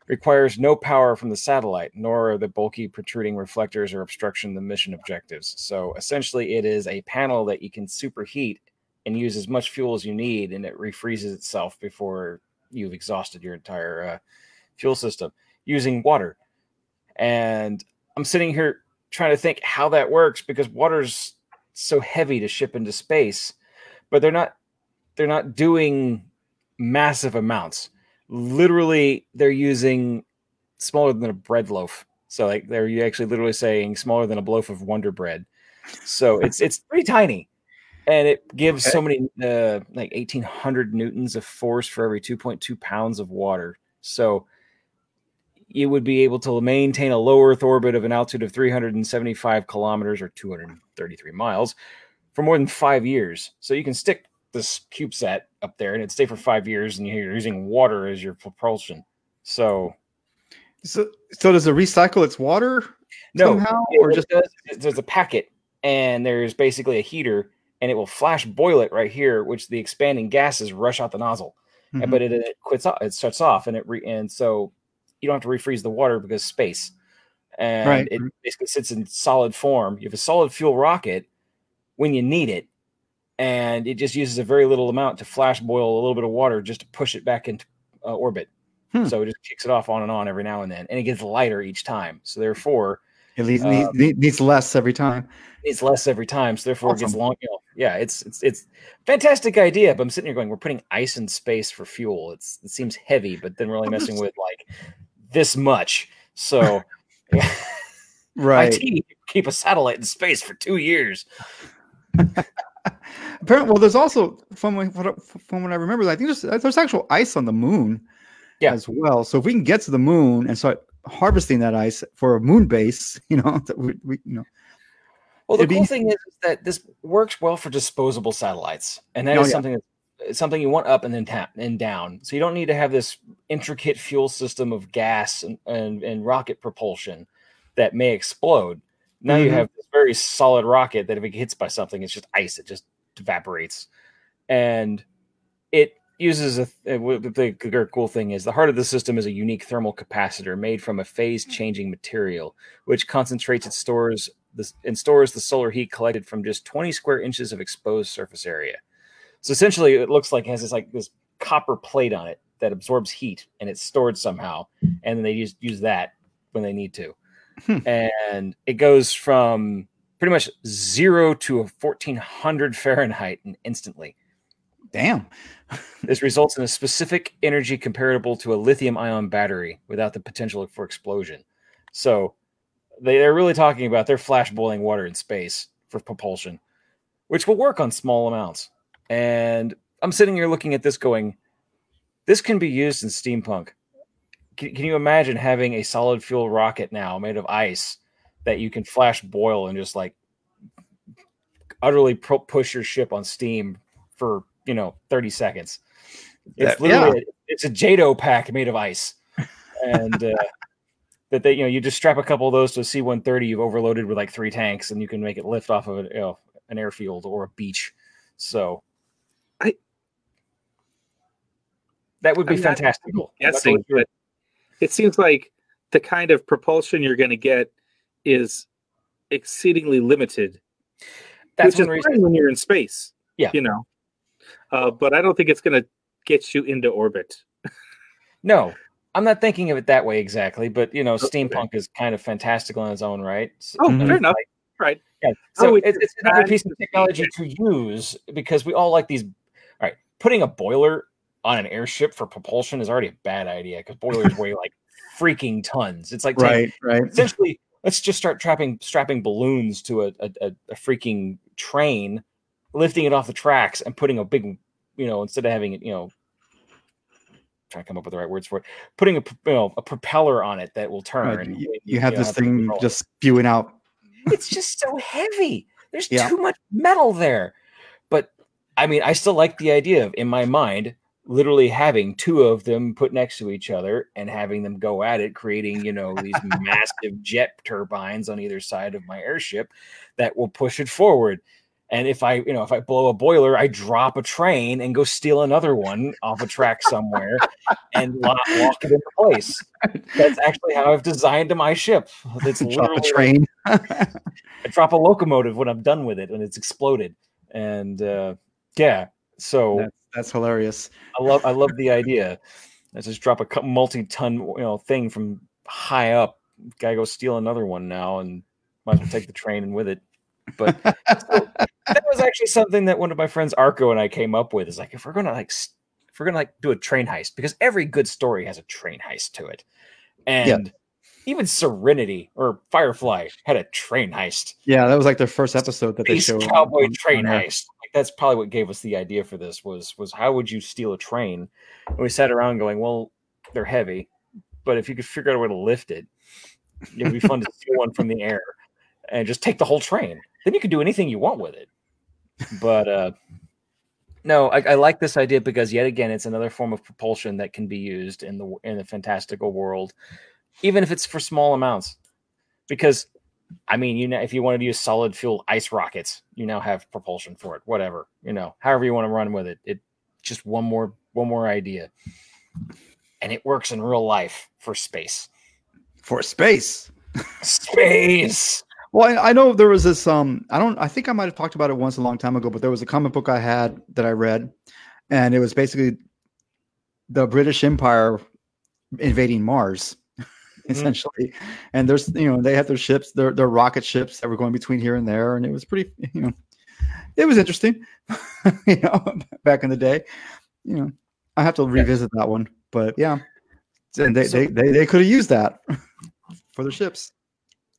requires no power from the satellite, nor are the bulky protruding reflectors or obstruction the mission objectives. So essentially, it is a panel that you can superheat and use as much fuel as you need, and it refreezes itself before you've exhausted your entire uh, fuel system using water. And I'm sitting here trying to think how that works because water's so heavy to ship into space, but they're not they're not doing massive amounts literally they're using smaller than a bread loaf. So like they're you actually literally saying smaller than a loaf of Wonder Bread. So it's it's pretty tiny, and it gives okay. so many uh, like eighteen hundred newtons of force for every two point two pounds of water. So you would be able to maintain a low Earth orbit of an altitude of 375 kilometers or 233 miles for more than five years. So you can stick this CubeSat up there and it'd stay for five years, and you're using water as your propulsion. So, so, so does it recycle its water? No, somehow, or just does, there's a packet, and there's basically a heater, and it will flash boil it right here, which the expanding gases rush out the nozzle. Mm-hmm. but it, it, quits off, it shuts off, and it re, and so you don't have to refreeze the water because space, and right. it basically sits in solid form. You have a solid fuel rocket when you need it, and it just uses a very little amount to flash boil a little bit of water just to push it back into uh, orbit. Hmm. So it just kicks it off on and on every now and then, and it gets lighter each time. So therefore, it needs, um, needs less every time. Needs less every time. So therefore, awesome. it gets long. You know, yeah, it's it's it's fantastic idea. But I'm sitting here going, we're putting ice in space for fuel. It's it seems heavy, but then we're only messing with like this much. So, yeah. right, IT, keep a satellite in space for two years. Apparently, well, there's also from what, from what I remember, I think there's there's actual ice on the moon, yeah. as well. So if we can get to the moon and start harvesting that ice for a moon base, you know, that we, we you know. Well, the cool be... thing is, is, that this works well for disposable satellites, and that oh, is yeah. something that's something you want up and then tap and down. So you don't need to have this intricate fuel system of gas and, and, and rocket propulsion that may explode. Now mm-hmm. you have this very solid rocket that if it hits by something, it's just ice. It just evaporates, and it uses a the cool thing is the heart of the system is a unique thermal capacitor made from a phase changing material, which concentrates and stores the and stores the solar heat collected from just 20 square inches of exposed surface area. So essentially, it looks like it has this like this copper plate on it that absorbs heat and it's stored somehow, and then they use use that when they need to. Hmm. And it goes from pretty much zero to a 1400 Fahrenheit and instantly. Damn. this results in a specific energy comparable to a lithium ion battery without the potential for explosion. So they, they're really talking about they're flash boiling water in space for propulsion, which will work on small amounts. And I'm sitting here looking at this going, this can be used in steampunk. Can, can you imagine having a solid fuel rocket now made of ice that you can flash boil and just like utterly pro- push your ship on steam for you know 30 seconds? It's literally yeah. a, it's a JATO pack made of ice. And uh, that they you know you just strap a couple of those to a c-130 you've overloaded with like three tanks and you can make it lift off of a, you know, an airfield or a beach. So i that would be I'm fantastic guessing, but it seems like the kind of propulsion you're going to get is exceedingly limited. That's which is fine when you're in space. Yeah, you know. Uh, but I don't think it's going to get you into orbit. no, I'm not thinking of it that way exactly. But you know, okay. steampunk is kind of fantastical in its own right. Oh, mm-hmm. fair enough. Like, right. Yeah. So oh, it's, it's another piece of technology to use because we all like these. All right, putting a boiler on an airship for propulsion is already a bad idea because boilers weigh like freaking tons. It's like right, right. Essentially, let's just start trapping strapping balloons to a, a, a, freaking train, lifting it off the tracks and putting a big, you know, instead of having it, you know, trying to come up with the right words for it, putting a you know a propeller on it that will turn. Right, and You, you- you have you this thing just spewing out. it's just so heavy. There's Yeah. too much metal there. But I mean, I still like the idea of in my mind literally having two of them put next to each other and having them go at it, creating, you know, these massive jet turbines on either side of my airship that will push it forward. And if I, you know, if I blow a boiler, I drop a train and go steal another one off a track somewhere and lock, lock it into place. That's actually how I've designed my ship. It's Drop a train. I drop a locomotive when I'm done with it and it's exploded. And uh, yeah, so That's, that's hilarious. I love I love the idea. Let's just drop a multi-ton you know thing from high up. Gotta go steal another one now, and might as well take the train and with it. But so that was actually something that one of my friends Arco and I came up with. Is like if we're gonna like if we're gonna like do a train heist because every good story has a train heist to it, and even Serenity or Firefly had a train heist. Yeah, that was like their first episode that they showed. cowboy on- train on heist. That's probably what gave us the idea for this was was how would you steal a train? And we sat around going, well, they're heavy, but if you could figure out a way to lift it, it would be fun to steal one from the air and just take the whole train. Then you can do anything you want with it. But uh no, I, I like this idea because yet again, it's another form of propulsion that can be used in the in the fantastical world, even if it's for small amounts. Because I mean, you know, if you wanted to use solid fuel ice rockets, you now have propulsion for it. Whatever, you know, however you want to run with it. It just one more one more idea, and it works in real life for space. for space. Space. Well, I, I know there was this. Um, I don't. I think I might have talked about it once a long time ago, but there was a comic book I had that I read, and it was basically the British Empire invading Mars, essentially. And there's, you know, they had their ships, their their rocket ships that were going between here and there, and it was pretty, you know, it was interesting, you know, back in the day. You know, I have to revisit that one, but yeah, and they So- they they, they could have used that for their ships.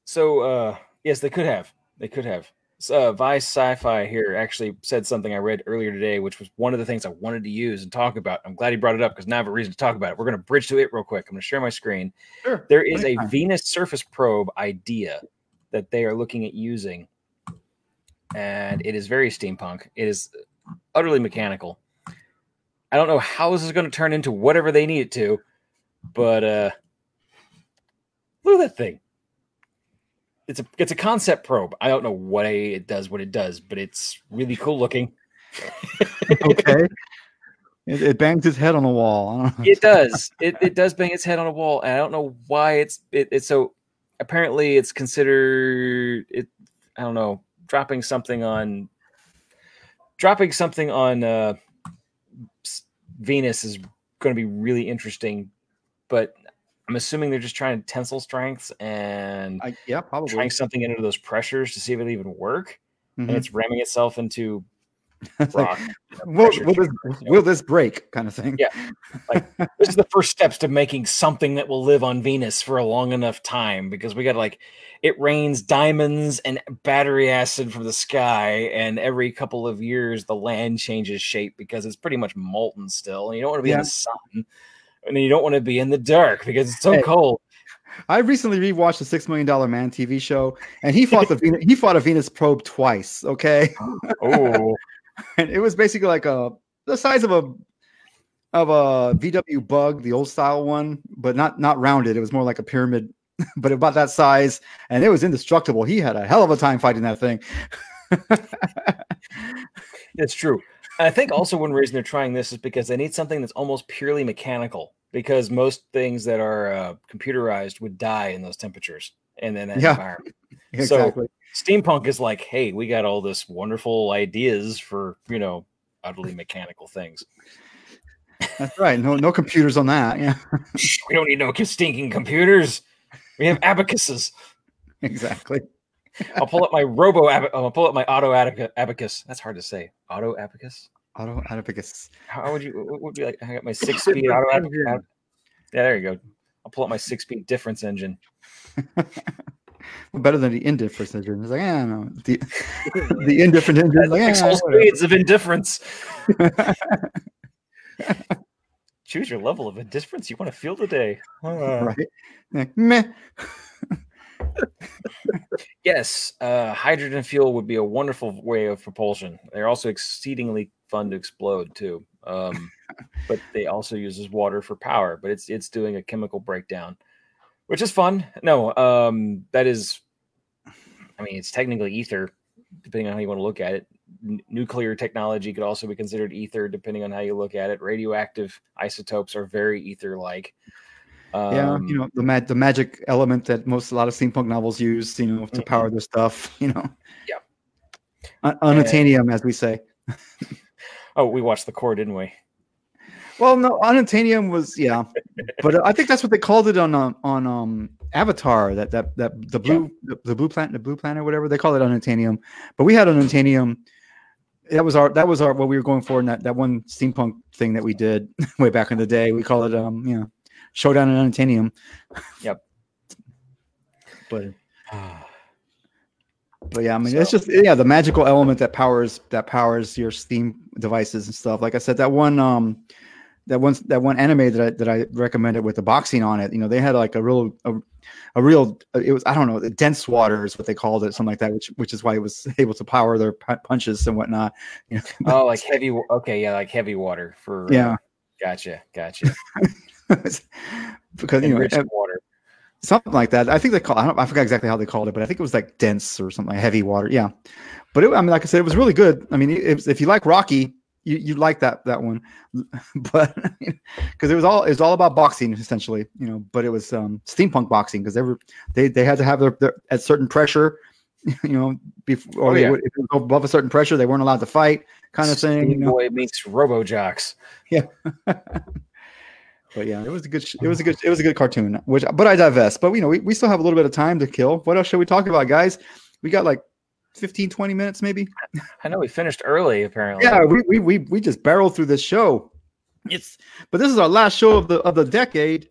So, uh, yes, they could have. They could have. So, uh, Vice Sci-Fi here actually said something I read earlier today, which was one of the things I wanted to use and talk about. I'm glad he brought it up because now I have a reason to talk about it. We're going to bridge to it real quick. I'm going to share my screen. Sure. There is a Venus surface probe idea that they are looking at using, and it is very steampunk. It is utterly mechanical. I don't know how this is going to turn into whatever they need it to, but uh, look at that thing. It's a it's a concept probe. I don't know what it does, what it does, but it's really cool looking. okay. It, it bangs its head on the wall. I don't know. it does. It, it does bang its head on a wall, and I don't know why it's it, it's so. Apparently, it's considered it. I don't know, dropping something on, dropping something on uh, Venus is going to be really interesting, but I'm assuming they're just trying to tensile strengths and I, yeah, probably. trying something into those pressures to see if it'll even work, Mhm. and it's ramming itself into like, rock. will, will, this, chambers, you know? will this break? Kind of thing. Yeah. this is the first steps to making something that will live on Venus for a long enough time because we got like it rains diamonds and battery acid from the sky, and every couple of years the land changes shape because it's pretty much molten still. And you don't want to be in the sun, and you don't want to be in the dark because it's so Hey. cold. I recently rewatched the Six Million Dollar Man TV show, and he fought the Venus, he fought a Venus probe twice. Okay, Oh, and it was basically like a the size of a of a VW Bug, the old style one, but not not rounded. It was more like a pyramid, but about that size, and it was indestructible. He had a hell of a time fighting that thing. it's true. I think also one reason they're trying this is because they need something that's almost purely mechanical. Because most things that are uh, computerized would die in those temperatures and then that Yeah. environment. exactly. steampunk is like hey we got all this wonderful ideas for you know utterly mechanical things That's right. No no computers on that. Yeah, we don't need no stinking computers we have abacuses exactly. I'll pull up my robo ab- i'll pull up my auto abac- abacus that's hard to say auto abacus Auto abacus. how how would you what would be like i got my six speed auto abacus yeah there you go i'll pull up my six speed difference engine better than the indifference engine. It's like, yeah, no, the the indifferent engine. is Like, Six yeah, whole speeds of indifference. Choose your level of indifference you want to feel today. Uh, right? Like, meh. Yes, uh, hydrogen fuel would be a wonderful way of propulsion. They're also exceedingly fun to explode too. Um, but they also uses water for power. But it's it's doing a chemical breakdown, which is fun. No, um, that is. I mean, it's technically ether, depending on how you want to look at it. N- nuclear technology could also be considered ether, depending on how you look at it. Radioactive isotopes are very ether-like. yeah, Um, you know the mag- the magic element that most a lot of steampunk novels use, you know, to power their stuff. You know, Yeah. Un- unobtainium, as we say. Oh, we watched the core, didn't we? Well, no, unobtainium was yeah, but I think that's what they called it on um, on um Avatar. That that that the blue the, the blue planet the blue planet whatever they call it unobtainium. But we had unobtainium. That was our that was our what we were going for in that that one steampunk thing that we did way back in the day. We call it um you know showdown in unobtainium. Yep. But but yeah, I mean, it's just yeah, the magical element that powers that powers your Steam devices and stuff. Like I said, that one um that one that one anime that I that I recommended with the boxing on it. You know, they had like a real a, a real it was I don't know the dense water is what they called it, something like that, which which is why it was able to power their pu- punches and whatnot. You know, oh, like heavy. Okay, yeah, like heavy water for. uh, Yeah. gotcha, gotcha. because you know uh, water. something like that. I think they call I don't I forgot exactly how they called it, but I think it was like dense or something like heavy water. Yeah, but it, I mean, like I said, it was really good. I mean, it, if you like Rocky, you you like that that one, but because it was all it was all about boxing essentially, you know. But it was um, steampunk boxing because they were they they had to have their, their at certain pressure, you know, before or Oh, they yeah. would, if it was above a certain pressure, they weren't allowed to fight, kind of thing. You know? Boy meets Robo Jocks. But yeah, it was a good. sh- It was a good. It was a good cartoon. Which, but I divest. But you know, we, we still have a little bit of time to kill. What else should we talk about, guys? We got like 15, 20 minutes, maybe. I know we finished early. Apparently. Yeah, we we we, we just barreled through this show. It's but this is our last show of the of the decade,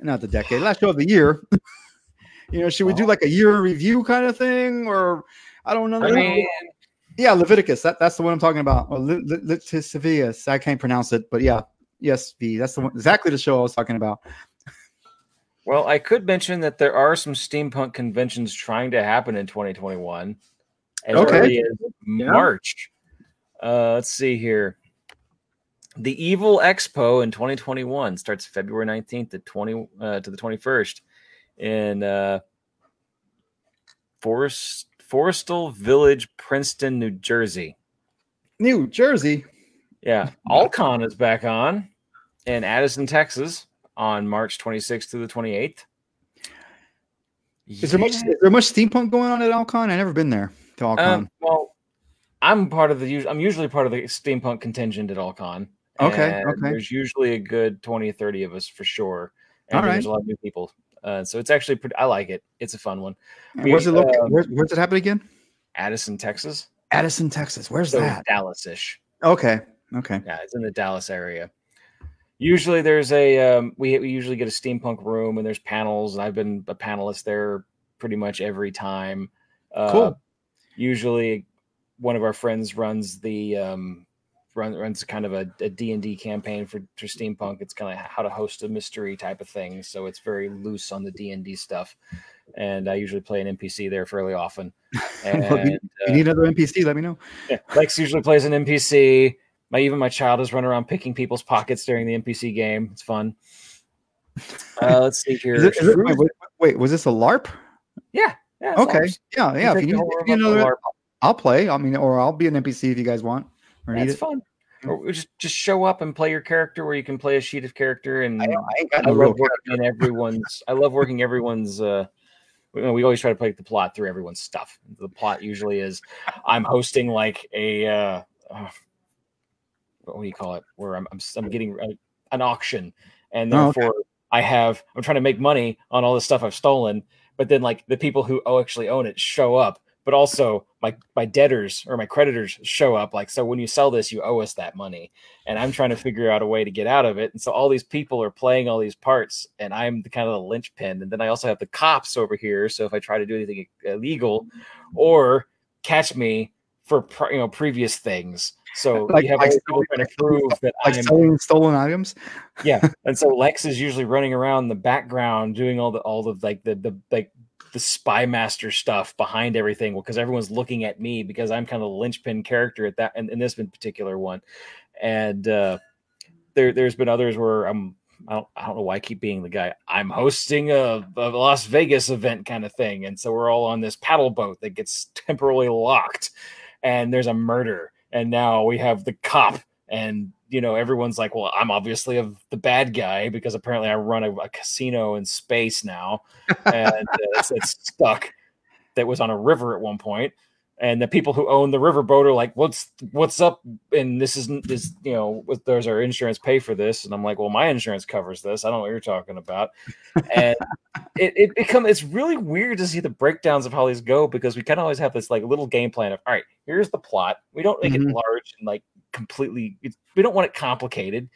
not the decade, last show of the year. you know, should we do like a year review kind of thing, or I don't know. I mean, yeah, Leviticus. That, that's the one I'm talking about. Or Le- Le- Leviticus. I can't pronounce it, but yeah, yes, V. That's the one. Exactly the show I was talking about. well, I could mention that there are some steampunk conventions trying to happen in 2021. As Okay. early as March. Uh, let's see here. The Evil Expo in 2021 starts February 19th to 20 uh, to the 21st in uh, Forest Forrestal Village, Princeton, New Jersey. New Jersey. Yeah, All-Con is back on in Addison, Texas, on March 26th to the 28th. Is there much? Is there much steampunk going on at All-Con? I've never been there to All-Con. Um, well, I'm part of the. I'm usually part of the steampunk contingent at All-Con. Okay, okay. There's usually a good 20 or 30 of us for sure. And All right. there's a lot of new people. Uh, so it's actually pretty. I like it. It's a fun one. And where's it we, located? um, Where, where's it happen again? Addison, Texas. Addison, Texas. Where's So that? Dallas-ish. Okay. Okay. Yeah, it's in the Dallas area. Usually there's a um, we we usually get a steampunk room and there's panels and I've been a panelist there pretty much every time. Uh, Cool. Usually, one of our friends runs the um, run, runs kind of a, a D&D campaign for, for steampunk. It's kind of how to host a mystery type of thing. So it's very loose on the D&D stuff. And I usually play an NPC there fairly often. And Well, uh, you need another NPC, let me know. yeah, Lex usually plays an NPC. My even my child has run around picking people's pockets during the NPC game. It's fun. Uh, let's see here. Is it, is it, wait, wait, wait, was this a LARP? Yeah, it's Okay. LARPs. Yeah, yeah. If you need, if you room need up for another, LARP. I'll play. I mean, or I'll be an NPC if you guys want or need That's it. fun. Or just just show up and play your character, where you can play a sheet of character. And I, I, don't- I got no love real working in everyone's. I love working everyone's. uh we we always try to play the plot through everyone's stuff. The plot usually is, I'm hosting like a, uh, what do you call it? Where I'm I'm, I'm getting a, an auction, and Oh, okay. therefore I have I'm trying to make money on all the stuff I've stolen. But then like the people who oh, actually own it show up, but also my my debtors or my creditors show up like so when you sell this you owe us that money and i'm trying to figure out a way to get out of it and so all these people are playing all these parts and i'm the kind of the linchpin and then i also have the cops over here so if i try to do anything illegal mm-hmm. or catch me for you know previous things so Like- you have like people trying to prove that Like i'm selling stolen items. yeah and so lex is usually running around in the background doing all the all the like the the like the spy master stuff behind everything because everyone's looking at me because i'm kind of the linchpin character at that in, in this particular one and uh there there's been others where i'm I don't, I don't know why I keep being the guy. I'm hosting a, a Las Vegas event kind of thing. And so we're all on this paddle boat that gets temporarily locked and there's a murder. And now we have the cop and you know everyone's like well i'm obviously a, the bad guy because apparently i run a, a casino in space now and uh, it's, it's stuck that was on a river at one point and the people who own the riverboat are like what's what's up? And this isn't this you know what- there's our insurance pay for this? And i'm like well my insurance covers this. I don't know what you're talking about. And it, it become it's really weird to see the breakdowns of how these go because we kind of always have this like little game plan of all right here's the plot. We don't make it Mhm. large and like completely we don't want it complicated.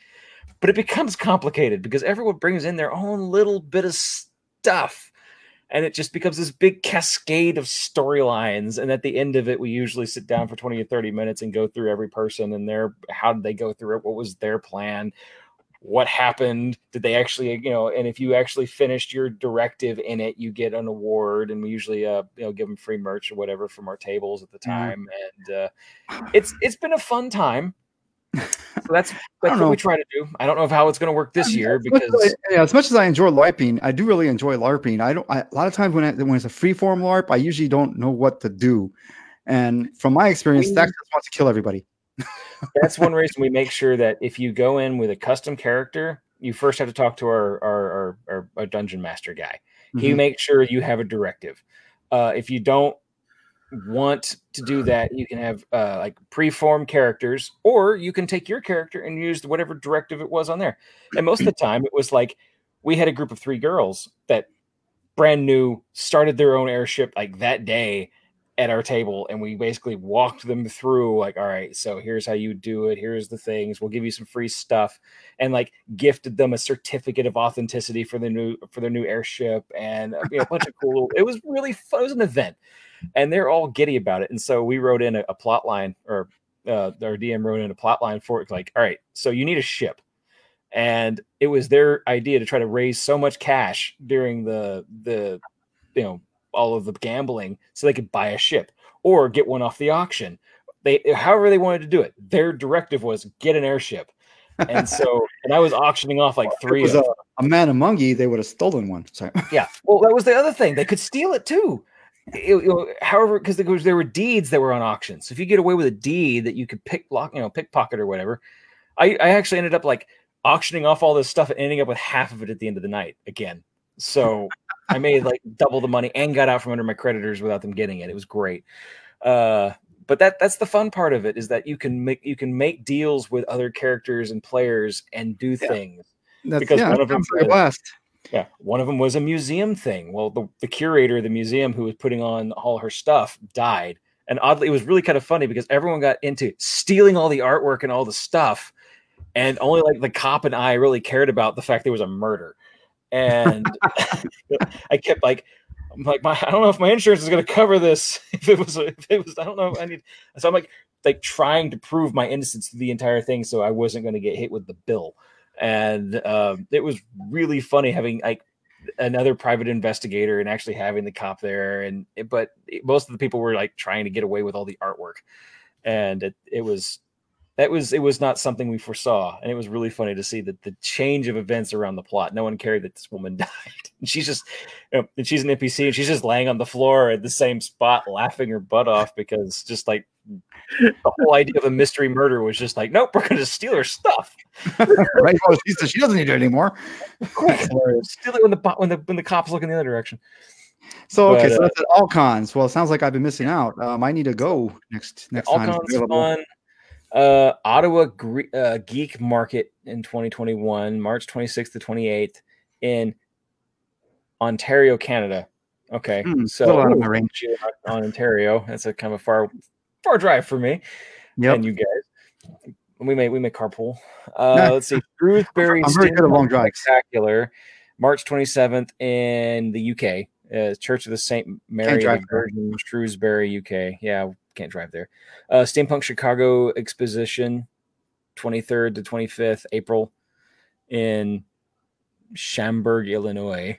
But it becomes complicated because everyone brings in their own little bit of stuff and it just becomes this big cascade of storylines and at the end of it we usually sit down for 20 or 30 minutes and go through every person and their how did they go through it? What was their plan? What happened? Did they actually you know and if you actually finished your directive in it you get an award and we usually uh you know give them free merch or whatever from our tables at the Mhm. time and uh it's it's been a fun time so that's that's what know. we try to do i don't know how it's going to work this year As much as because I- yeah, as much as I enjoy LARPing, I do really enjoy LARPing. I don't. I, a lot of times when I, when it's a free form LARP, I usually don't know what to do, and from my experience, We- Thax just wants to kill everybody. that's one reason we make sure that if you go in with a custom character, you first have to talk to our our our, our, our dungeon master guy. He Mhm. makes sure you have a directive. Uh, if you don't want to do that, you can have uh, like preformed characters, or you can take your character and use whatever directive it was on there. And most of the time, it was like we had a group of three girls that brand new started their own airship like that day at our table and we basically walked them through like all right so here's how you do it here's the things we'll give you some free stuff and like gifted them a certificate of authenticity for the new for their new airship and uh, you know, a bunch of cool it was really fun it was an event and they're all giddy about it and so we wrote in a, a plot line or uh, our dm wrote in a plot line for it like all right so you need a ship and it was their idea to try to raise so much cash during the the you know all of the gambling so they could buy a ship or get one off the auction they however they wanted to do it their directive was get an airship and so and i was auctioning off like If it three was a, a man among ye, they would have stolen one. Sorry. yeah. Well, that was the other thing. They could steal it too. It- it- however, because there, were deeds that were on auction. So if you get away with a deed that you could pick, lock, you know, pickpocket or whatever, I, I actually ended up like auctioning off all this stuff and ending up with half of it at the end of the night again. So I made like double the money and got out from under my creditors without them getting it. It was great. Uh, but that that's the fun part of it is that you can make you can make deals with other characters and players and do Yeah. things. That's, Because yeah, one of them sounds like a said- blast. Yeah, one of them was a museum thing. Well, the, the curator of the museum who was putting on all her stuff died. And oddly, it was really kind of funny because everyone got into stealing all the artwork and all the stuff. And only like the cop and I really cared about the fact there was a murder. And I kept like, I'm like, my, I don't know if my insurance is going to cover this. If it was, if it was, I don't know. I need, so I'm like, like trying to prove my innocence through the entire thing so I wasn't going to get hit with the bill. And um, it was really funny having like another private investigator and actually having the cop there. And but most of the people were like trying to get away with all the artwork, and it, it was that was it was not something we foresaw, and it was really funny to see that the change of events around the plot. No one cared that this woman died, and she's just you know, and she's an NPC, and she's just laying on the floor at the same spot, laughing her butt off because just like the whole idea of a mystery murder was just like, nope, we're going to steal her stuff. right? Oh, she she doesn't need it anymore. steal it when the when the when the cops look in the other direction. So okay, But, so uh, that's at all cons. Well, it sounds like I've been missing out. Um, I need to go next next All time. it's cons fun. Uh, Ottawa Gre- uh, Geek Market in 2021, March 26th to 28th in Ontario, Canada. Okay, Hmm, so a little out of my range. on Ontario, that's a kind of a far far drive for me Yep. and you guys. We may we may carpool. Uh, let's see, Shrewsbury I'm very good at long drives. Spectacular, March 27th in the UK. Uh, Church of the Saint Mary drive the there. Virgin, Shrewsbury, UK. Yeah, can't drive there. Uh, Steampunk Chicago Exposition, 23rd to 25th April in Schaumburg, Illinois,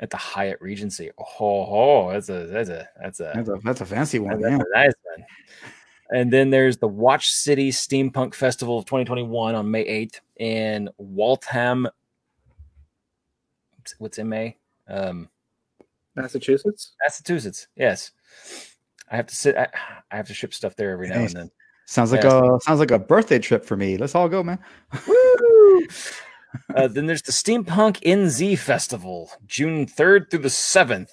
at the Hyatt Regency. Oh, oh that's a that's a that's a That's a, that's a fancy one. that's Yeah. a nice one. And then there's the Watch City Steampunk Festival of 2021 on May 8th in Waltham. What's in May? Um, Massachusetts. Massachusetts. Yes. I have to sit. I, I have to ship stuff there every now Nice. and then. Sounds like Yeah. a sounds like a birthday trip for me. Let's all go, man. Woo! Uh, then there's the Steampunk NZ Festival, June 3rd through the 7th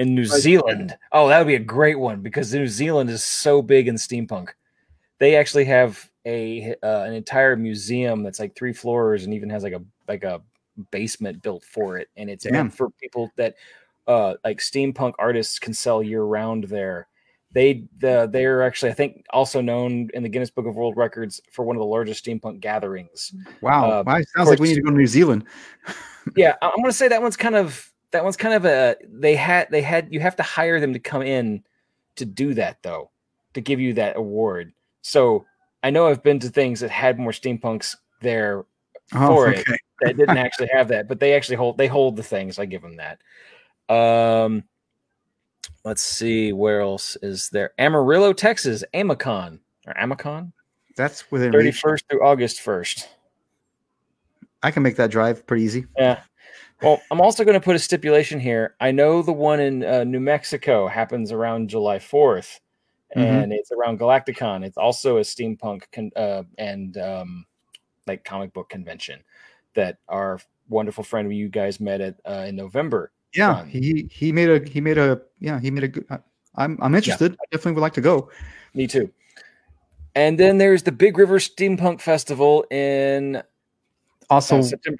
in New. Zealand. Oh, that would be a great one because New Zealand is so big in steampunk. They actually have a uh, an entire museum that's like three floors and even has like a like a basement built for it, and it's for people that uh, like steampunk artists can sell year round there. They the they're actually I think also known in the Guinness Book of World Records for one of the largest steampunk gatherings. Wow. Uh, Wow, it sounds like we need to go to New Zealand. yeah i'm gonna say that one's kind of that one's kind of a they had they had you have to hire them to come in to do that though to give you that award so i know i've been to things that had more steampunks there Oh, for it okay. that didn't actually have that but they actually hold they hold the things i give them that um let's see where else is there amarillo texas amacon or amacon That's within reach. 31st through august 1st I can make that drive pretty easy. Yeah. Well, I'm also going to put a stipulation here. I know the one in uh, New Mexico happens around July 4th, Mhm. and it's around Galacticon. It's also a steampunk con- uh, and um, like comic book convention that our wonderful friend you guys met at uh, in November. Yeah, Fun. he he made a he made a yeah he made a good. I- I'm I'm interested. I definitely would like to go. Me too. And then there's the Big River Steampunk Festival in uh, Also, September.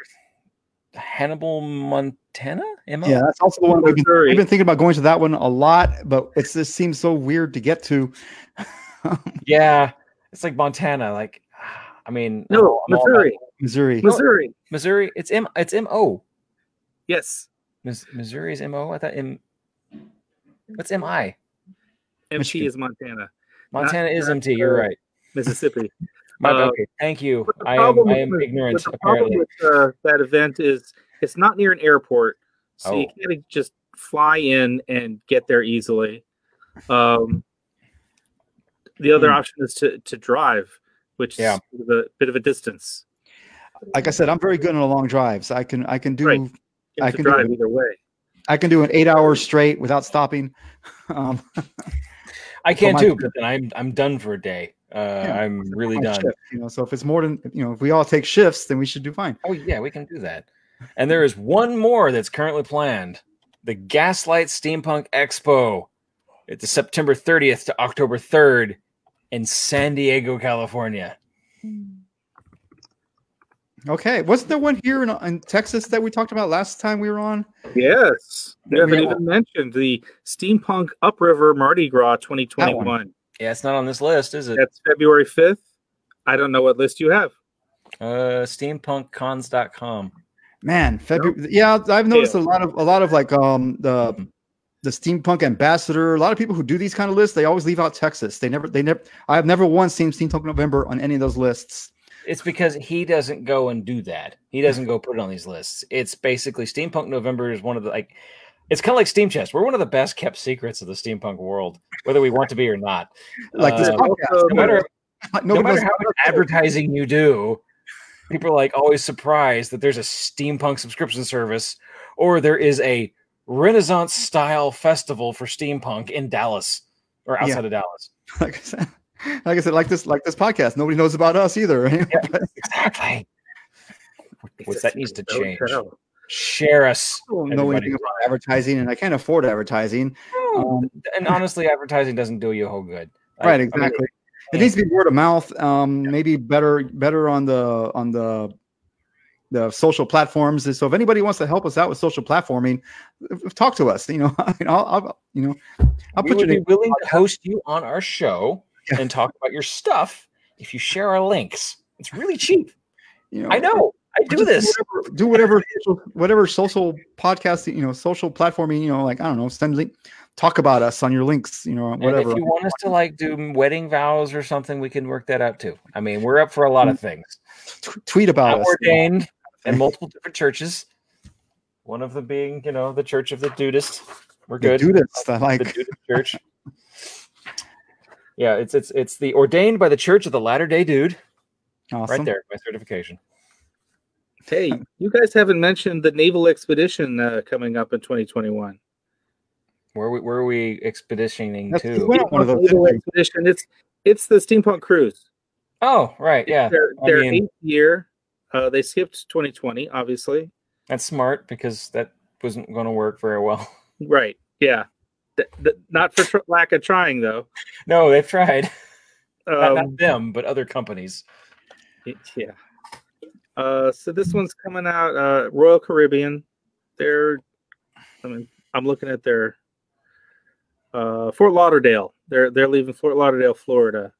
Hannibal, Montana. Am I- yeah, that's also the one we've been, Missouri. we've been thinking about going to that one a lot, but it just seems so weird to get to. yeah. It's like Montana. Like, I mean, No, I'm all- I'm all about- Missouri. Missouri. Missouri. Missouri. It's M. It's M O. Yes. Mis- Missouri is M O. I thought M. What's M I? MT Michigan. is Montana. Montana is not, M T. You're right. Mississippi. My, uh, okay. Thank you. I am. I am with- ignorant. But the problem Apparently. with uh, that event is it's not near an airport, so you Oh. can't just fly in and get there easily. Um, the other Hmm. option is to, to drive, which Yeah. is a bit of a distance. Like I said, I'm very good on a long drives. I can I can do Right. You I can do drive it. either way. I can do an eight hours straight without stopping. Um, I can too, but then I'm I'm done for a day. Uh, Yeah, I'm really done. shift, you know, so if it's more than you know, if we all take shifts, then we should do fine. Oh yeah, we can do that. And there is one more that's currently planned: the Gaslight Steampunk Expo. It's September 30th to October 3rd in San Diego, California. Okay, wasn't there one here in, in Texas that we talked about last time we were on? Yes. You Yeah, haven't yeah. even mentioned the Steampunk Upriver Mardi Gras 2021. Yeah, it's not on this list, is it? That's February 5th. I don't know what list you have. Uh, steampunkcons.com. Man, February. Yeah, I've noticed a lot of a lot of like um the the steampunk ambassador. A lot of people who do these kind of lists, they always leave out Texas. They never they never. I've never once seen Steampunk November on any of those lists. It's because he doesn't go and do that. He doesn't go put it on these lists. It's basically Steampunk November is one of the like. It's kind of like Steam Chest. We're one of the best kept secrets of the steampunk world, whether we want to be or not. Like this Uh, podcast. no matter no matter how much advertising you do, people are like always surprised that there's a steampunk subscription service or there is a Renaissance style festival for steampunk in Dallas or outside of Dallas. like I said, like I said, like this, like this podcast. Nobody knows about us either. right? Exactly. What that needs to Don't change. tell. Share us. I don't know Everybody. anything about advertising, and I can't afford advertising. Um, and honestly, advertising doesn't do you a whole good. Like, right, I mean, exactly. it needs to be word of mouth. Um, maybe better, better on the on the the social platforms. And so if anybody wants to help us out with social platforming, talk to us. You know, I'll, I'll you know, I'll we put would your be willing to host you on our show Yeah. and talk about your stuff if you share our links. It's really cheap. You know, I know. I do this. Whatever, do whatever, social- whatever social podcasting, you know, social platforming. You know, like I don't know, send link, talk about us on your links. You know, And whatever. if you want us to like do wedding vows or something, we can work that out too. I mean, we're up for a lot of mm. things. T- tweet about I'm us. ordained in multiple different churches. One of them being, you know, the Church of the Dudeist. We're The good. Dudeists, I the like. Dudeist Church. Yeah, it's it's it's the ordained by the Church of the Latter Day Dude. Awesome. Right there, my certification. Hey, you guys haven't mentioned the naval expedition uh, coming up in 2021. Where are we, where are we expeditioning That's- to? we went on one of those. Naval expedition. It's it's the steampunk cruise. Oh, right, yeah, Their, I their mean- eighth year. Uh, they skipped 2020, obviously. that's smart because that wasn't going to work very well. Right. Yeah. Th- th- not for tr- lack of trying, though. No, they've tried. Not, Um, not them, but other companies. yeah. Uh, so this one's coming out. Uh, Royal Caribbean. They're. I mean, I'm looking at their. Uh, Fort Lauderdale. They're they're leaving Fort Lauderdale, Florida,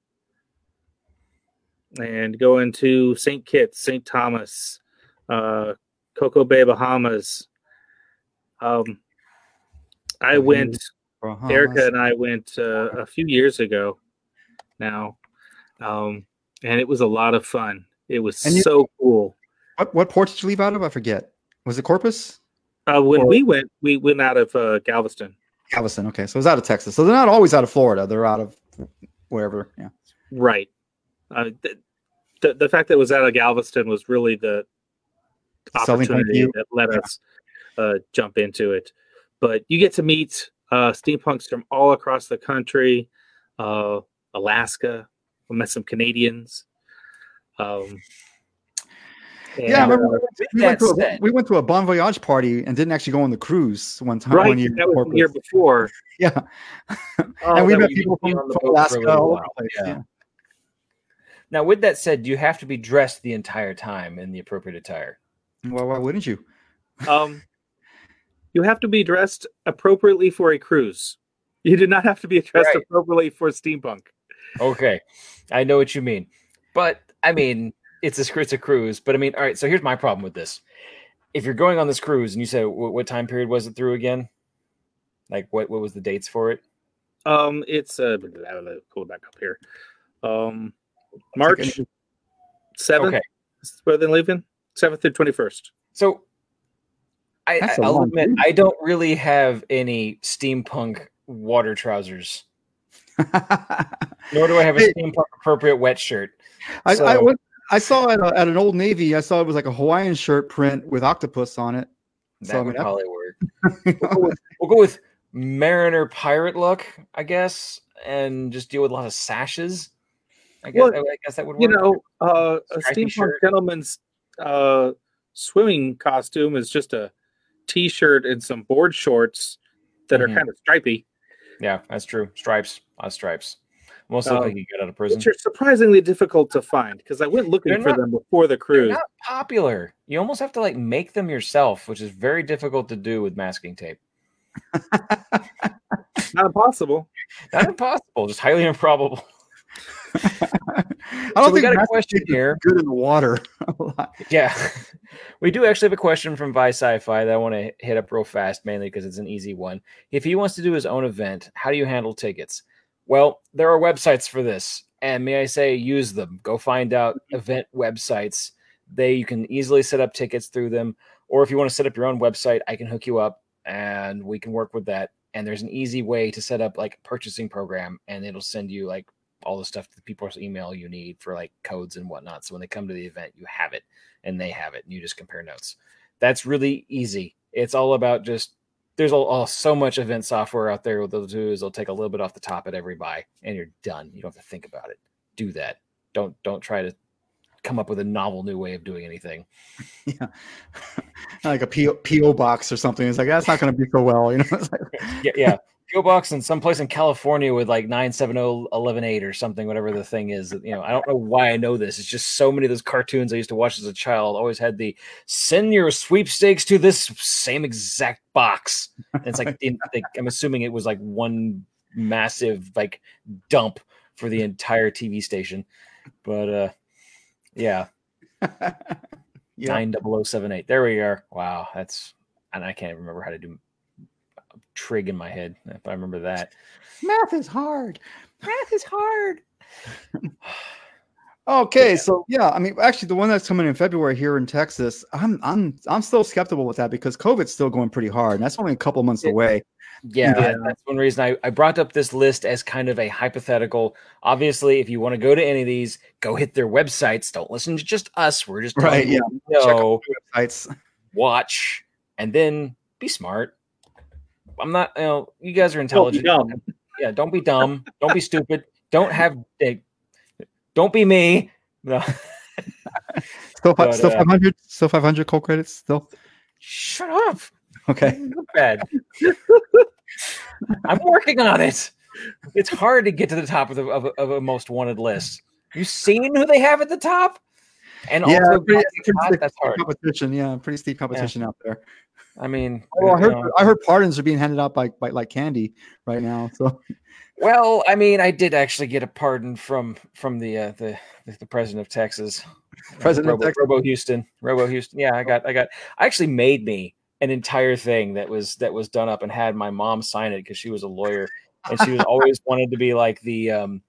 and going to St. Kitts, St. Thomas, uh, CocoCay, Bahamas. Um, I Mhm. went. Erica and I went uh, a few years ago now, um, and it was a lot of fun. It was you- so cool. What what port did you leave out of? I forget. Was it Corpus? Uh, when Or- we went, we went out of uh, Galveston. Galveston. Okay, so it was out of Texas. So they're not always out of Florida. They're out of wherever. Yeah. Right. Uh, th- the the fact that it was out of Galveston was really the Selling point of opportunity that let us uh, jump into it. But you get to meet uh, steampunks from all across the country, uh, Alaska. We met some Canadians. Um, Yeah, I and, remember uh, we went, with we, went that to a, said- we went to a Bon Voyage party and didn't actually go on the cruise one time. right, One year, that was the year before. Yeah, Oh, and we met was- people from, from boat for a Alaska little all over place. yeah. Yeah. Now, with that said, you have to be dressed the entire time in the appropriate attire. Well, why wouldn't you? um, you have to be dressed appropriately for a cruise. You do not have to be dressed Right. appropriately for steampunk. Okay, I know what you mean, but I mean it's a it's a cruise. But I mean, all right. So here's my problem with this: if you're going on this cruise, and you said what, what time period was it through again? Like what what was the dates for it? Um, it's uh, pull it back up here. Um, March seventh. Okay. Where they leaving? Seventh through twenty first. So I, That's a I'll long admit. I don't really have any steampunk water trousers, nor do I have a steampunk appropriate wet shirt. I, I, went, I saw at, a, at an old Navy. I saw it was like a Hawaiian shirt print with octopus on it. That So, I mean, would probably work. We'll go, with, we'll go with mariner pirate look, I guess, and just deal with a lot of sashes. I guess, Well, I guess that would work. You know, uh, a steampunk shirt. gentleman's uh, swimming costume is just a t-shirt and some board shorts that Mhm. are kind of stripy, yeah, that's true. Stripes, a lot of stripes. Most Um, like you get out of prison. which are surprisingly difficult to find because I went looking They're for not- them before the They're cruise. not popular. You almost have to like make them yourself, which is very difficult to do with masking tape. Not impossible. Not impossible, just highly improbable. I don't think we think got a question here. Good in the water. Yeah, we do actually have a question from Vi Sci-Fi that I want to hit up real fast, mainly because it's an easy one. If he wants to do his own event, how do you handle tickets? Well, there are websites for this, and may I say, use them. Go find out mm-hmm. event websites. They you can easily set up tickets through them, or if you want to set up your own website, I can hook you up, and we can work with that. And there's an easy way to set up like a purchasing program, and it'll send you like all the stuff that people's email you need for like codes and whatnot. So when they come to the event, you have it and they have it and you just compare notes. That's really easy. It's all about just there's all, all so much event software out there. What they'll do is they'll take a little bit off the top at every buy and you're done. You don't have to think about it. Do that. Don't don't try to come up with a novel new way of doing anything. Yeah. like a PO, PO box or something. It's like that's not going to be so well, you know. Like, Yeah, yeah. Box in someplace in California with like 970 or something, whatever the thing is. You know, I don't know why I know this. It's just so many of those cartoons I used to watch as a child always had the send your sweepstakes to this same exact box. And it's like, in, like I'm assuming it was like one massive like dump for the entire TV station. But uh yeah. Yeah. 90078. There we are. Wow, that's and I can't remember how to do trig in my head if I remember that. Math is hard. Math is hard. Okay, Yeah. so yeah, I mean, actually, the one that's coming in February here in Texas, I'm I'm I'm still skeptical with that because COVID's still going pretty hard, and that's only a couple months Yeah. away. Yeah, Yeah. that's one reason I, I brought up this list as kind of a hypothetical. Obviously, if you want to go to any of these, go hit their websites. Don't listen to just us. We're just Right, yeah. what we Check out know, websites. watch, and then be smart. I'm not, you know, you guys are Don't be intelligent. dumb. Yeah, don't be dumb. Don't be stupid. Don't have, don't be me. No. Still, But, still uh, 500, still 500 cold credits. Still Shut up. okay. Not bad. I'm working on it. It's hard to get to the top of the of, of a most wanted list. You seen who they have at the top? And Yeah, also, pretty, pretty that's hard. competition. Yeah, pretty steep competition out there. I mean, Oh, I heard know. I heard pardons are being handed out by, by like candy right now. So well, I mean, I did actually get a pardon from from the uh, the the president of Texas, President of Robo, Texas. Robo Houston, Robo Houston. Yeah, I got, I got, I actually made me an entire thing that was that was done up and had my mom sign it because she was a lawyer and she was always wanted to be like the um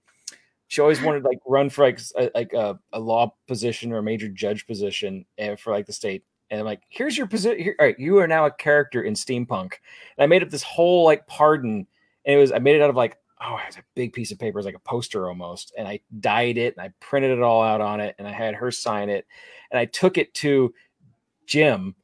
she always wanted to like run for like a, like a, a law position or a major judge position for like the state. And I'm like here's your position here, all right you are now a character in steampunk. And I made up this whole like pardon. And it was I made it out of like oh it was a big piece of paper. It was like a poster almost. And I dyed it and I printed it all out on it and I had her sign it. And I took it to Jim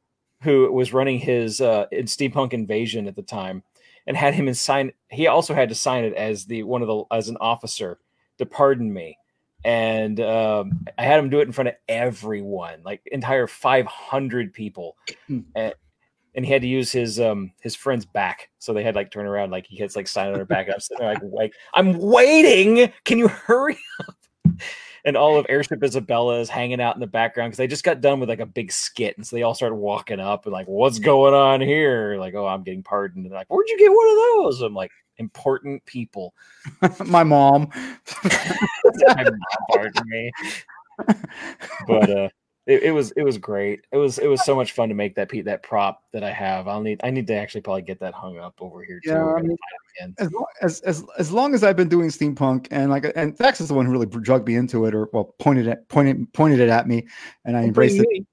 who was running his uh in steampunk invasion at the time and had him sign he also had to sign it as the one of the as an officer to pardon me. And um, i had him do it in front of everyone like entire 500 people. And, and he had to use his um his friend's back. So they had like turn around like he hits like sign on her back i'm sitting there like like i'm waiting! Can you hurry up? And all of airship isabella is hanging out in the background because they just got done with like a big skit and so they all started walking up and like what's going on here? Like oh i'm getting pardoned. And they're like where'd you get one of those? I'm like important people. My mom. My mom pardoned me. But uh it, it was it was great. It was it was so much fun to make that pe- that prop that i have. I'll need i need to actually probably get that hung up over here too. Yeah, We're I mean, find it again. as, as as as long as I've been doing steampunk and like and Thax is the one who really drug me into it or well pointed it pointed pointed it at me and I embraced it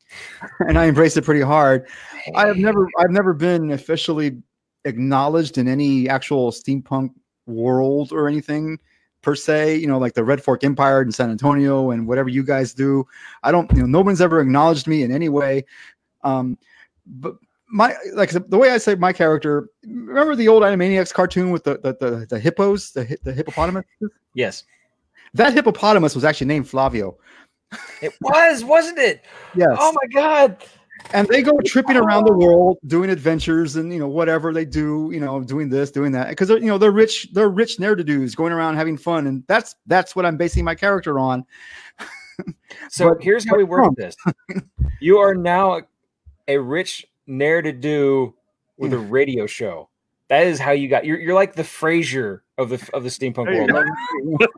and I embraced it pretty hard. I have never I've never been officially acknowledged in any actual steampunk world or anything per se, you know, like the Red Fork Empire in San Antonio and whatever you guys do. I don't, you know, no one's ever acknowledged me in any way. Um, but my like the way I say my character, remember the old Animaniacs cartoon with the the the, the hippos, the the hippopotamus? yes That hippopotamus was actually named Flavio. it was wasn't it Yes. oh my god and they go tripping around the world doing adventures and you know whatever they do you know doing this doing that because they're you know they're rich they're rich ne'er-do-dos going around having fun and that's that's what i'm basing my character on So But- here's how we work this. You are now a rich ne'er to do with a radio show. That is how you got. You're, you're like the Frasier of the of the steampunk world.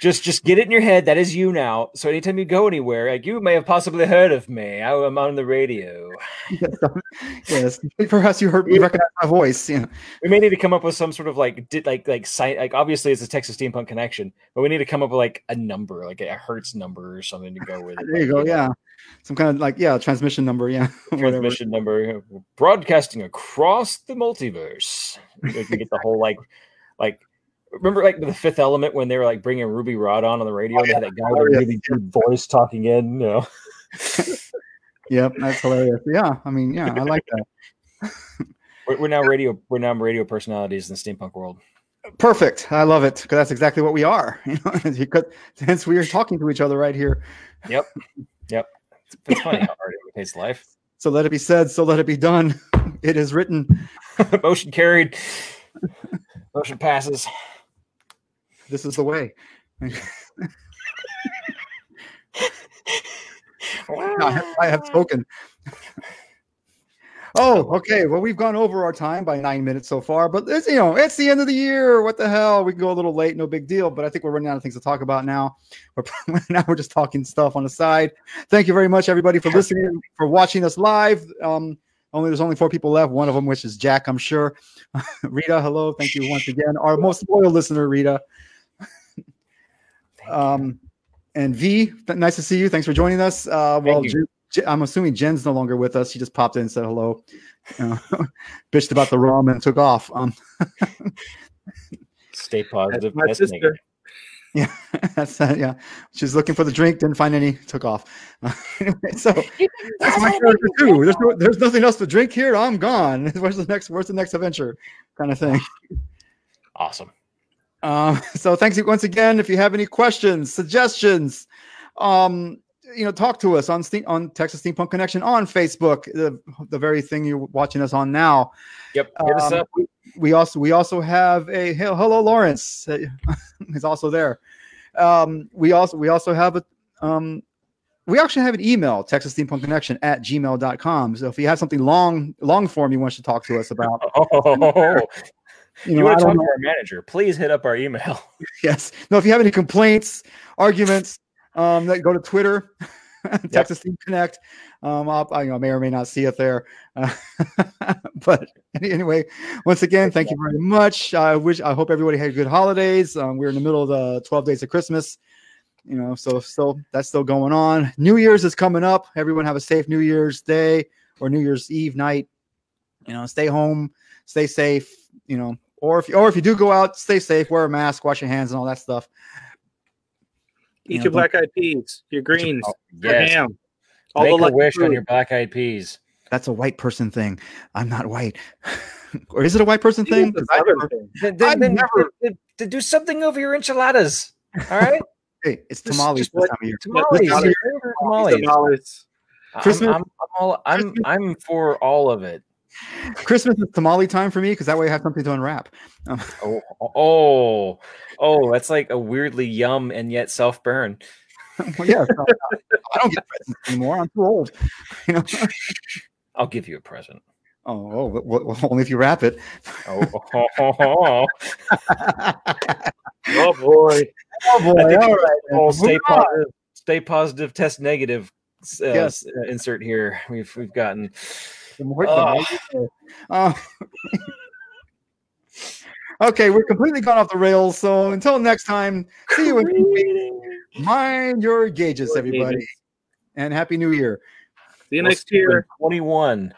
go. Just just get it in your head. That is you now. So anytime you go anywhere, like you may have possibly heard of me. I am on the radio. yes, yes perhaps you heard you recognize my voice yeah We may need to come up with some sort of like did like like site like obviously it's a Texas steampunk connection, but we need to come up with like a number, like a Hertz number or something to go with it. there you go Like, yeah some kind of like yeah transmission number yeah transmission number broadcasting across the multiverse. We can get the whole like like remember like the fifth element when they were like bringing Ruby Rhod on on the radio and they had that guy with Oh, a yeah. really deep voice talking in, you know. yep that's hilarious yeah i mean yeah i like that We're, we're now radio we're now radio personalities in the steampunk world. perfect i love it because that's exactly what we are you know hence we are talking to each other right here Yep. Yep. It's funny how hard it imitates life. So let it be said, so let it be done. It is written. Motion carried. Motion passes. This is the way. I have, I have spoken. Oh, okay. Well, we've gone over our time by nine minutes so far, but it's you know it's the end of the year. What the hell? We can go a little late, no big deal. But I think we're running out of things to talk about now. We're now we're just talking stuff on the side. Thank you very much, everybody, for listening, for watching us live. Um, only there's only four people left. One of them, which is Jack, I'm sure. Rita, hello. Thank you once again, our most loyal listener, Rita. Um, and V, th- nice to see you. Thanks for joining us. Uh, well. Jen- Jen- I'm assuming Jen's no longer with us. She just popped in and said hello. Uh, bitched about the rum and took off. Um, Stay positive. my sister. yeah, that's uh, yeah. She's looking for the drink, didn't find any, took off. anyway, so that's my character too. There's no, there's nothing else to drink here. I'm gone. Where's the next? Where's the next adventure? Kind of thing. Awesome. Um, so thanks once again. If you have any questions, suggestions, um, you know, talk to us on Steam, on Texas Steampunk Connection on Facebook, the, the very thing you're watching us on now. Yep. Hit us Um, up. we, we also we also have a hey, hello Lawrence is also there. Um, we also we also have a um, we actually have an email Texas Steampunk Connection at gmail.com. So if you have something long long form you want to talk to us about, Oh, you know, want to talk know. to our manager? Please hit up our email. yes. No, if you have any complaints, arguments, um, that go to Twitter, Texas Team Connect. Um, I'll, I you know, may or may not see it there. Uh, but anyway, once again, thank you very much. I wish, I hope everybody had good holidays. Um, we're in the middle of the 12 days of Christmas, you know, so still, that's still going on. New Year's is coming up. Everyone have a safe New Year's Day or New Year's Eve night. You know, stay home, stay safe, you know, or if, or if you do go out, stay safe, wear a mask, wash your hands and all that stuff. Eat Yeah, your black eyed peas, your greens, your Yes. ham. All Make the a lucky wish on your black eyed peas. That's a white person thing. I'm not white. or is it a white person It is thing? I southern never- thing. Then, then, then, never- then- then do something over your enchiladas. All right. hey, it's Just- tamales just this what- time of year. tamales. time Tamales. Tamales. I'm- Christmas- I'm, I'm, all, I'm, I'm for all of it. Christmas is tamale time for me because that way I have something to unwrap. Um, Oh, oh, oh, that's like a weirdly yum and yet self burn. well, yeah, so I don't get presents anymore. I'm too old. You know. I'll give you a present. Oh, oh well, well, only if you wrap it. Oh, oh, oh, oh. Oh boy. Oh boy! All right. Oh, stay positive. Stay positive. Test negative. Uh, Yes. insert here. We've we've gotten. The more- Oh. more- Uh, okay, we're completely gone off the rails. So until next time, see you in two weeks. Mind your gauges, everybody, and happy New Year. See you next year. Twenty one.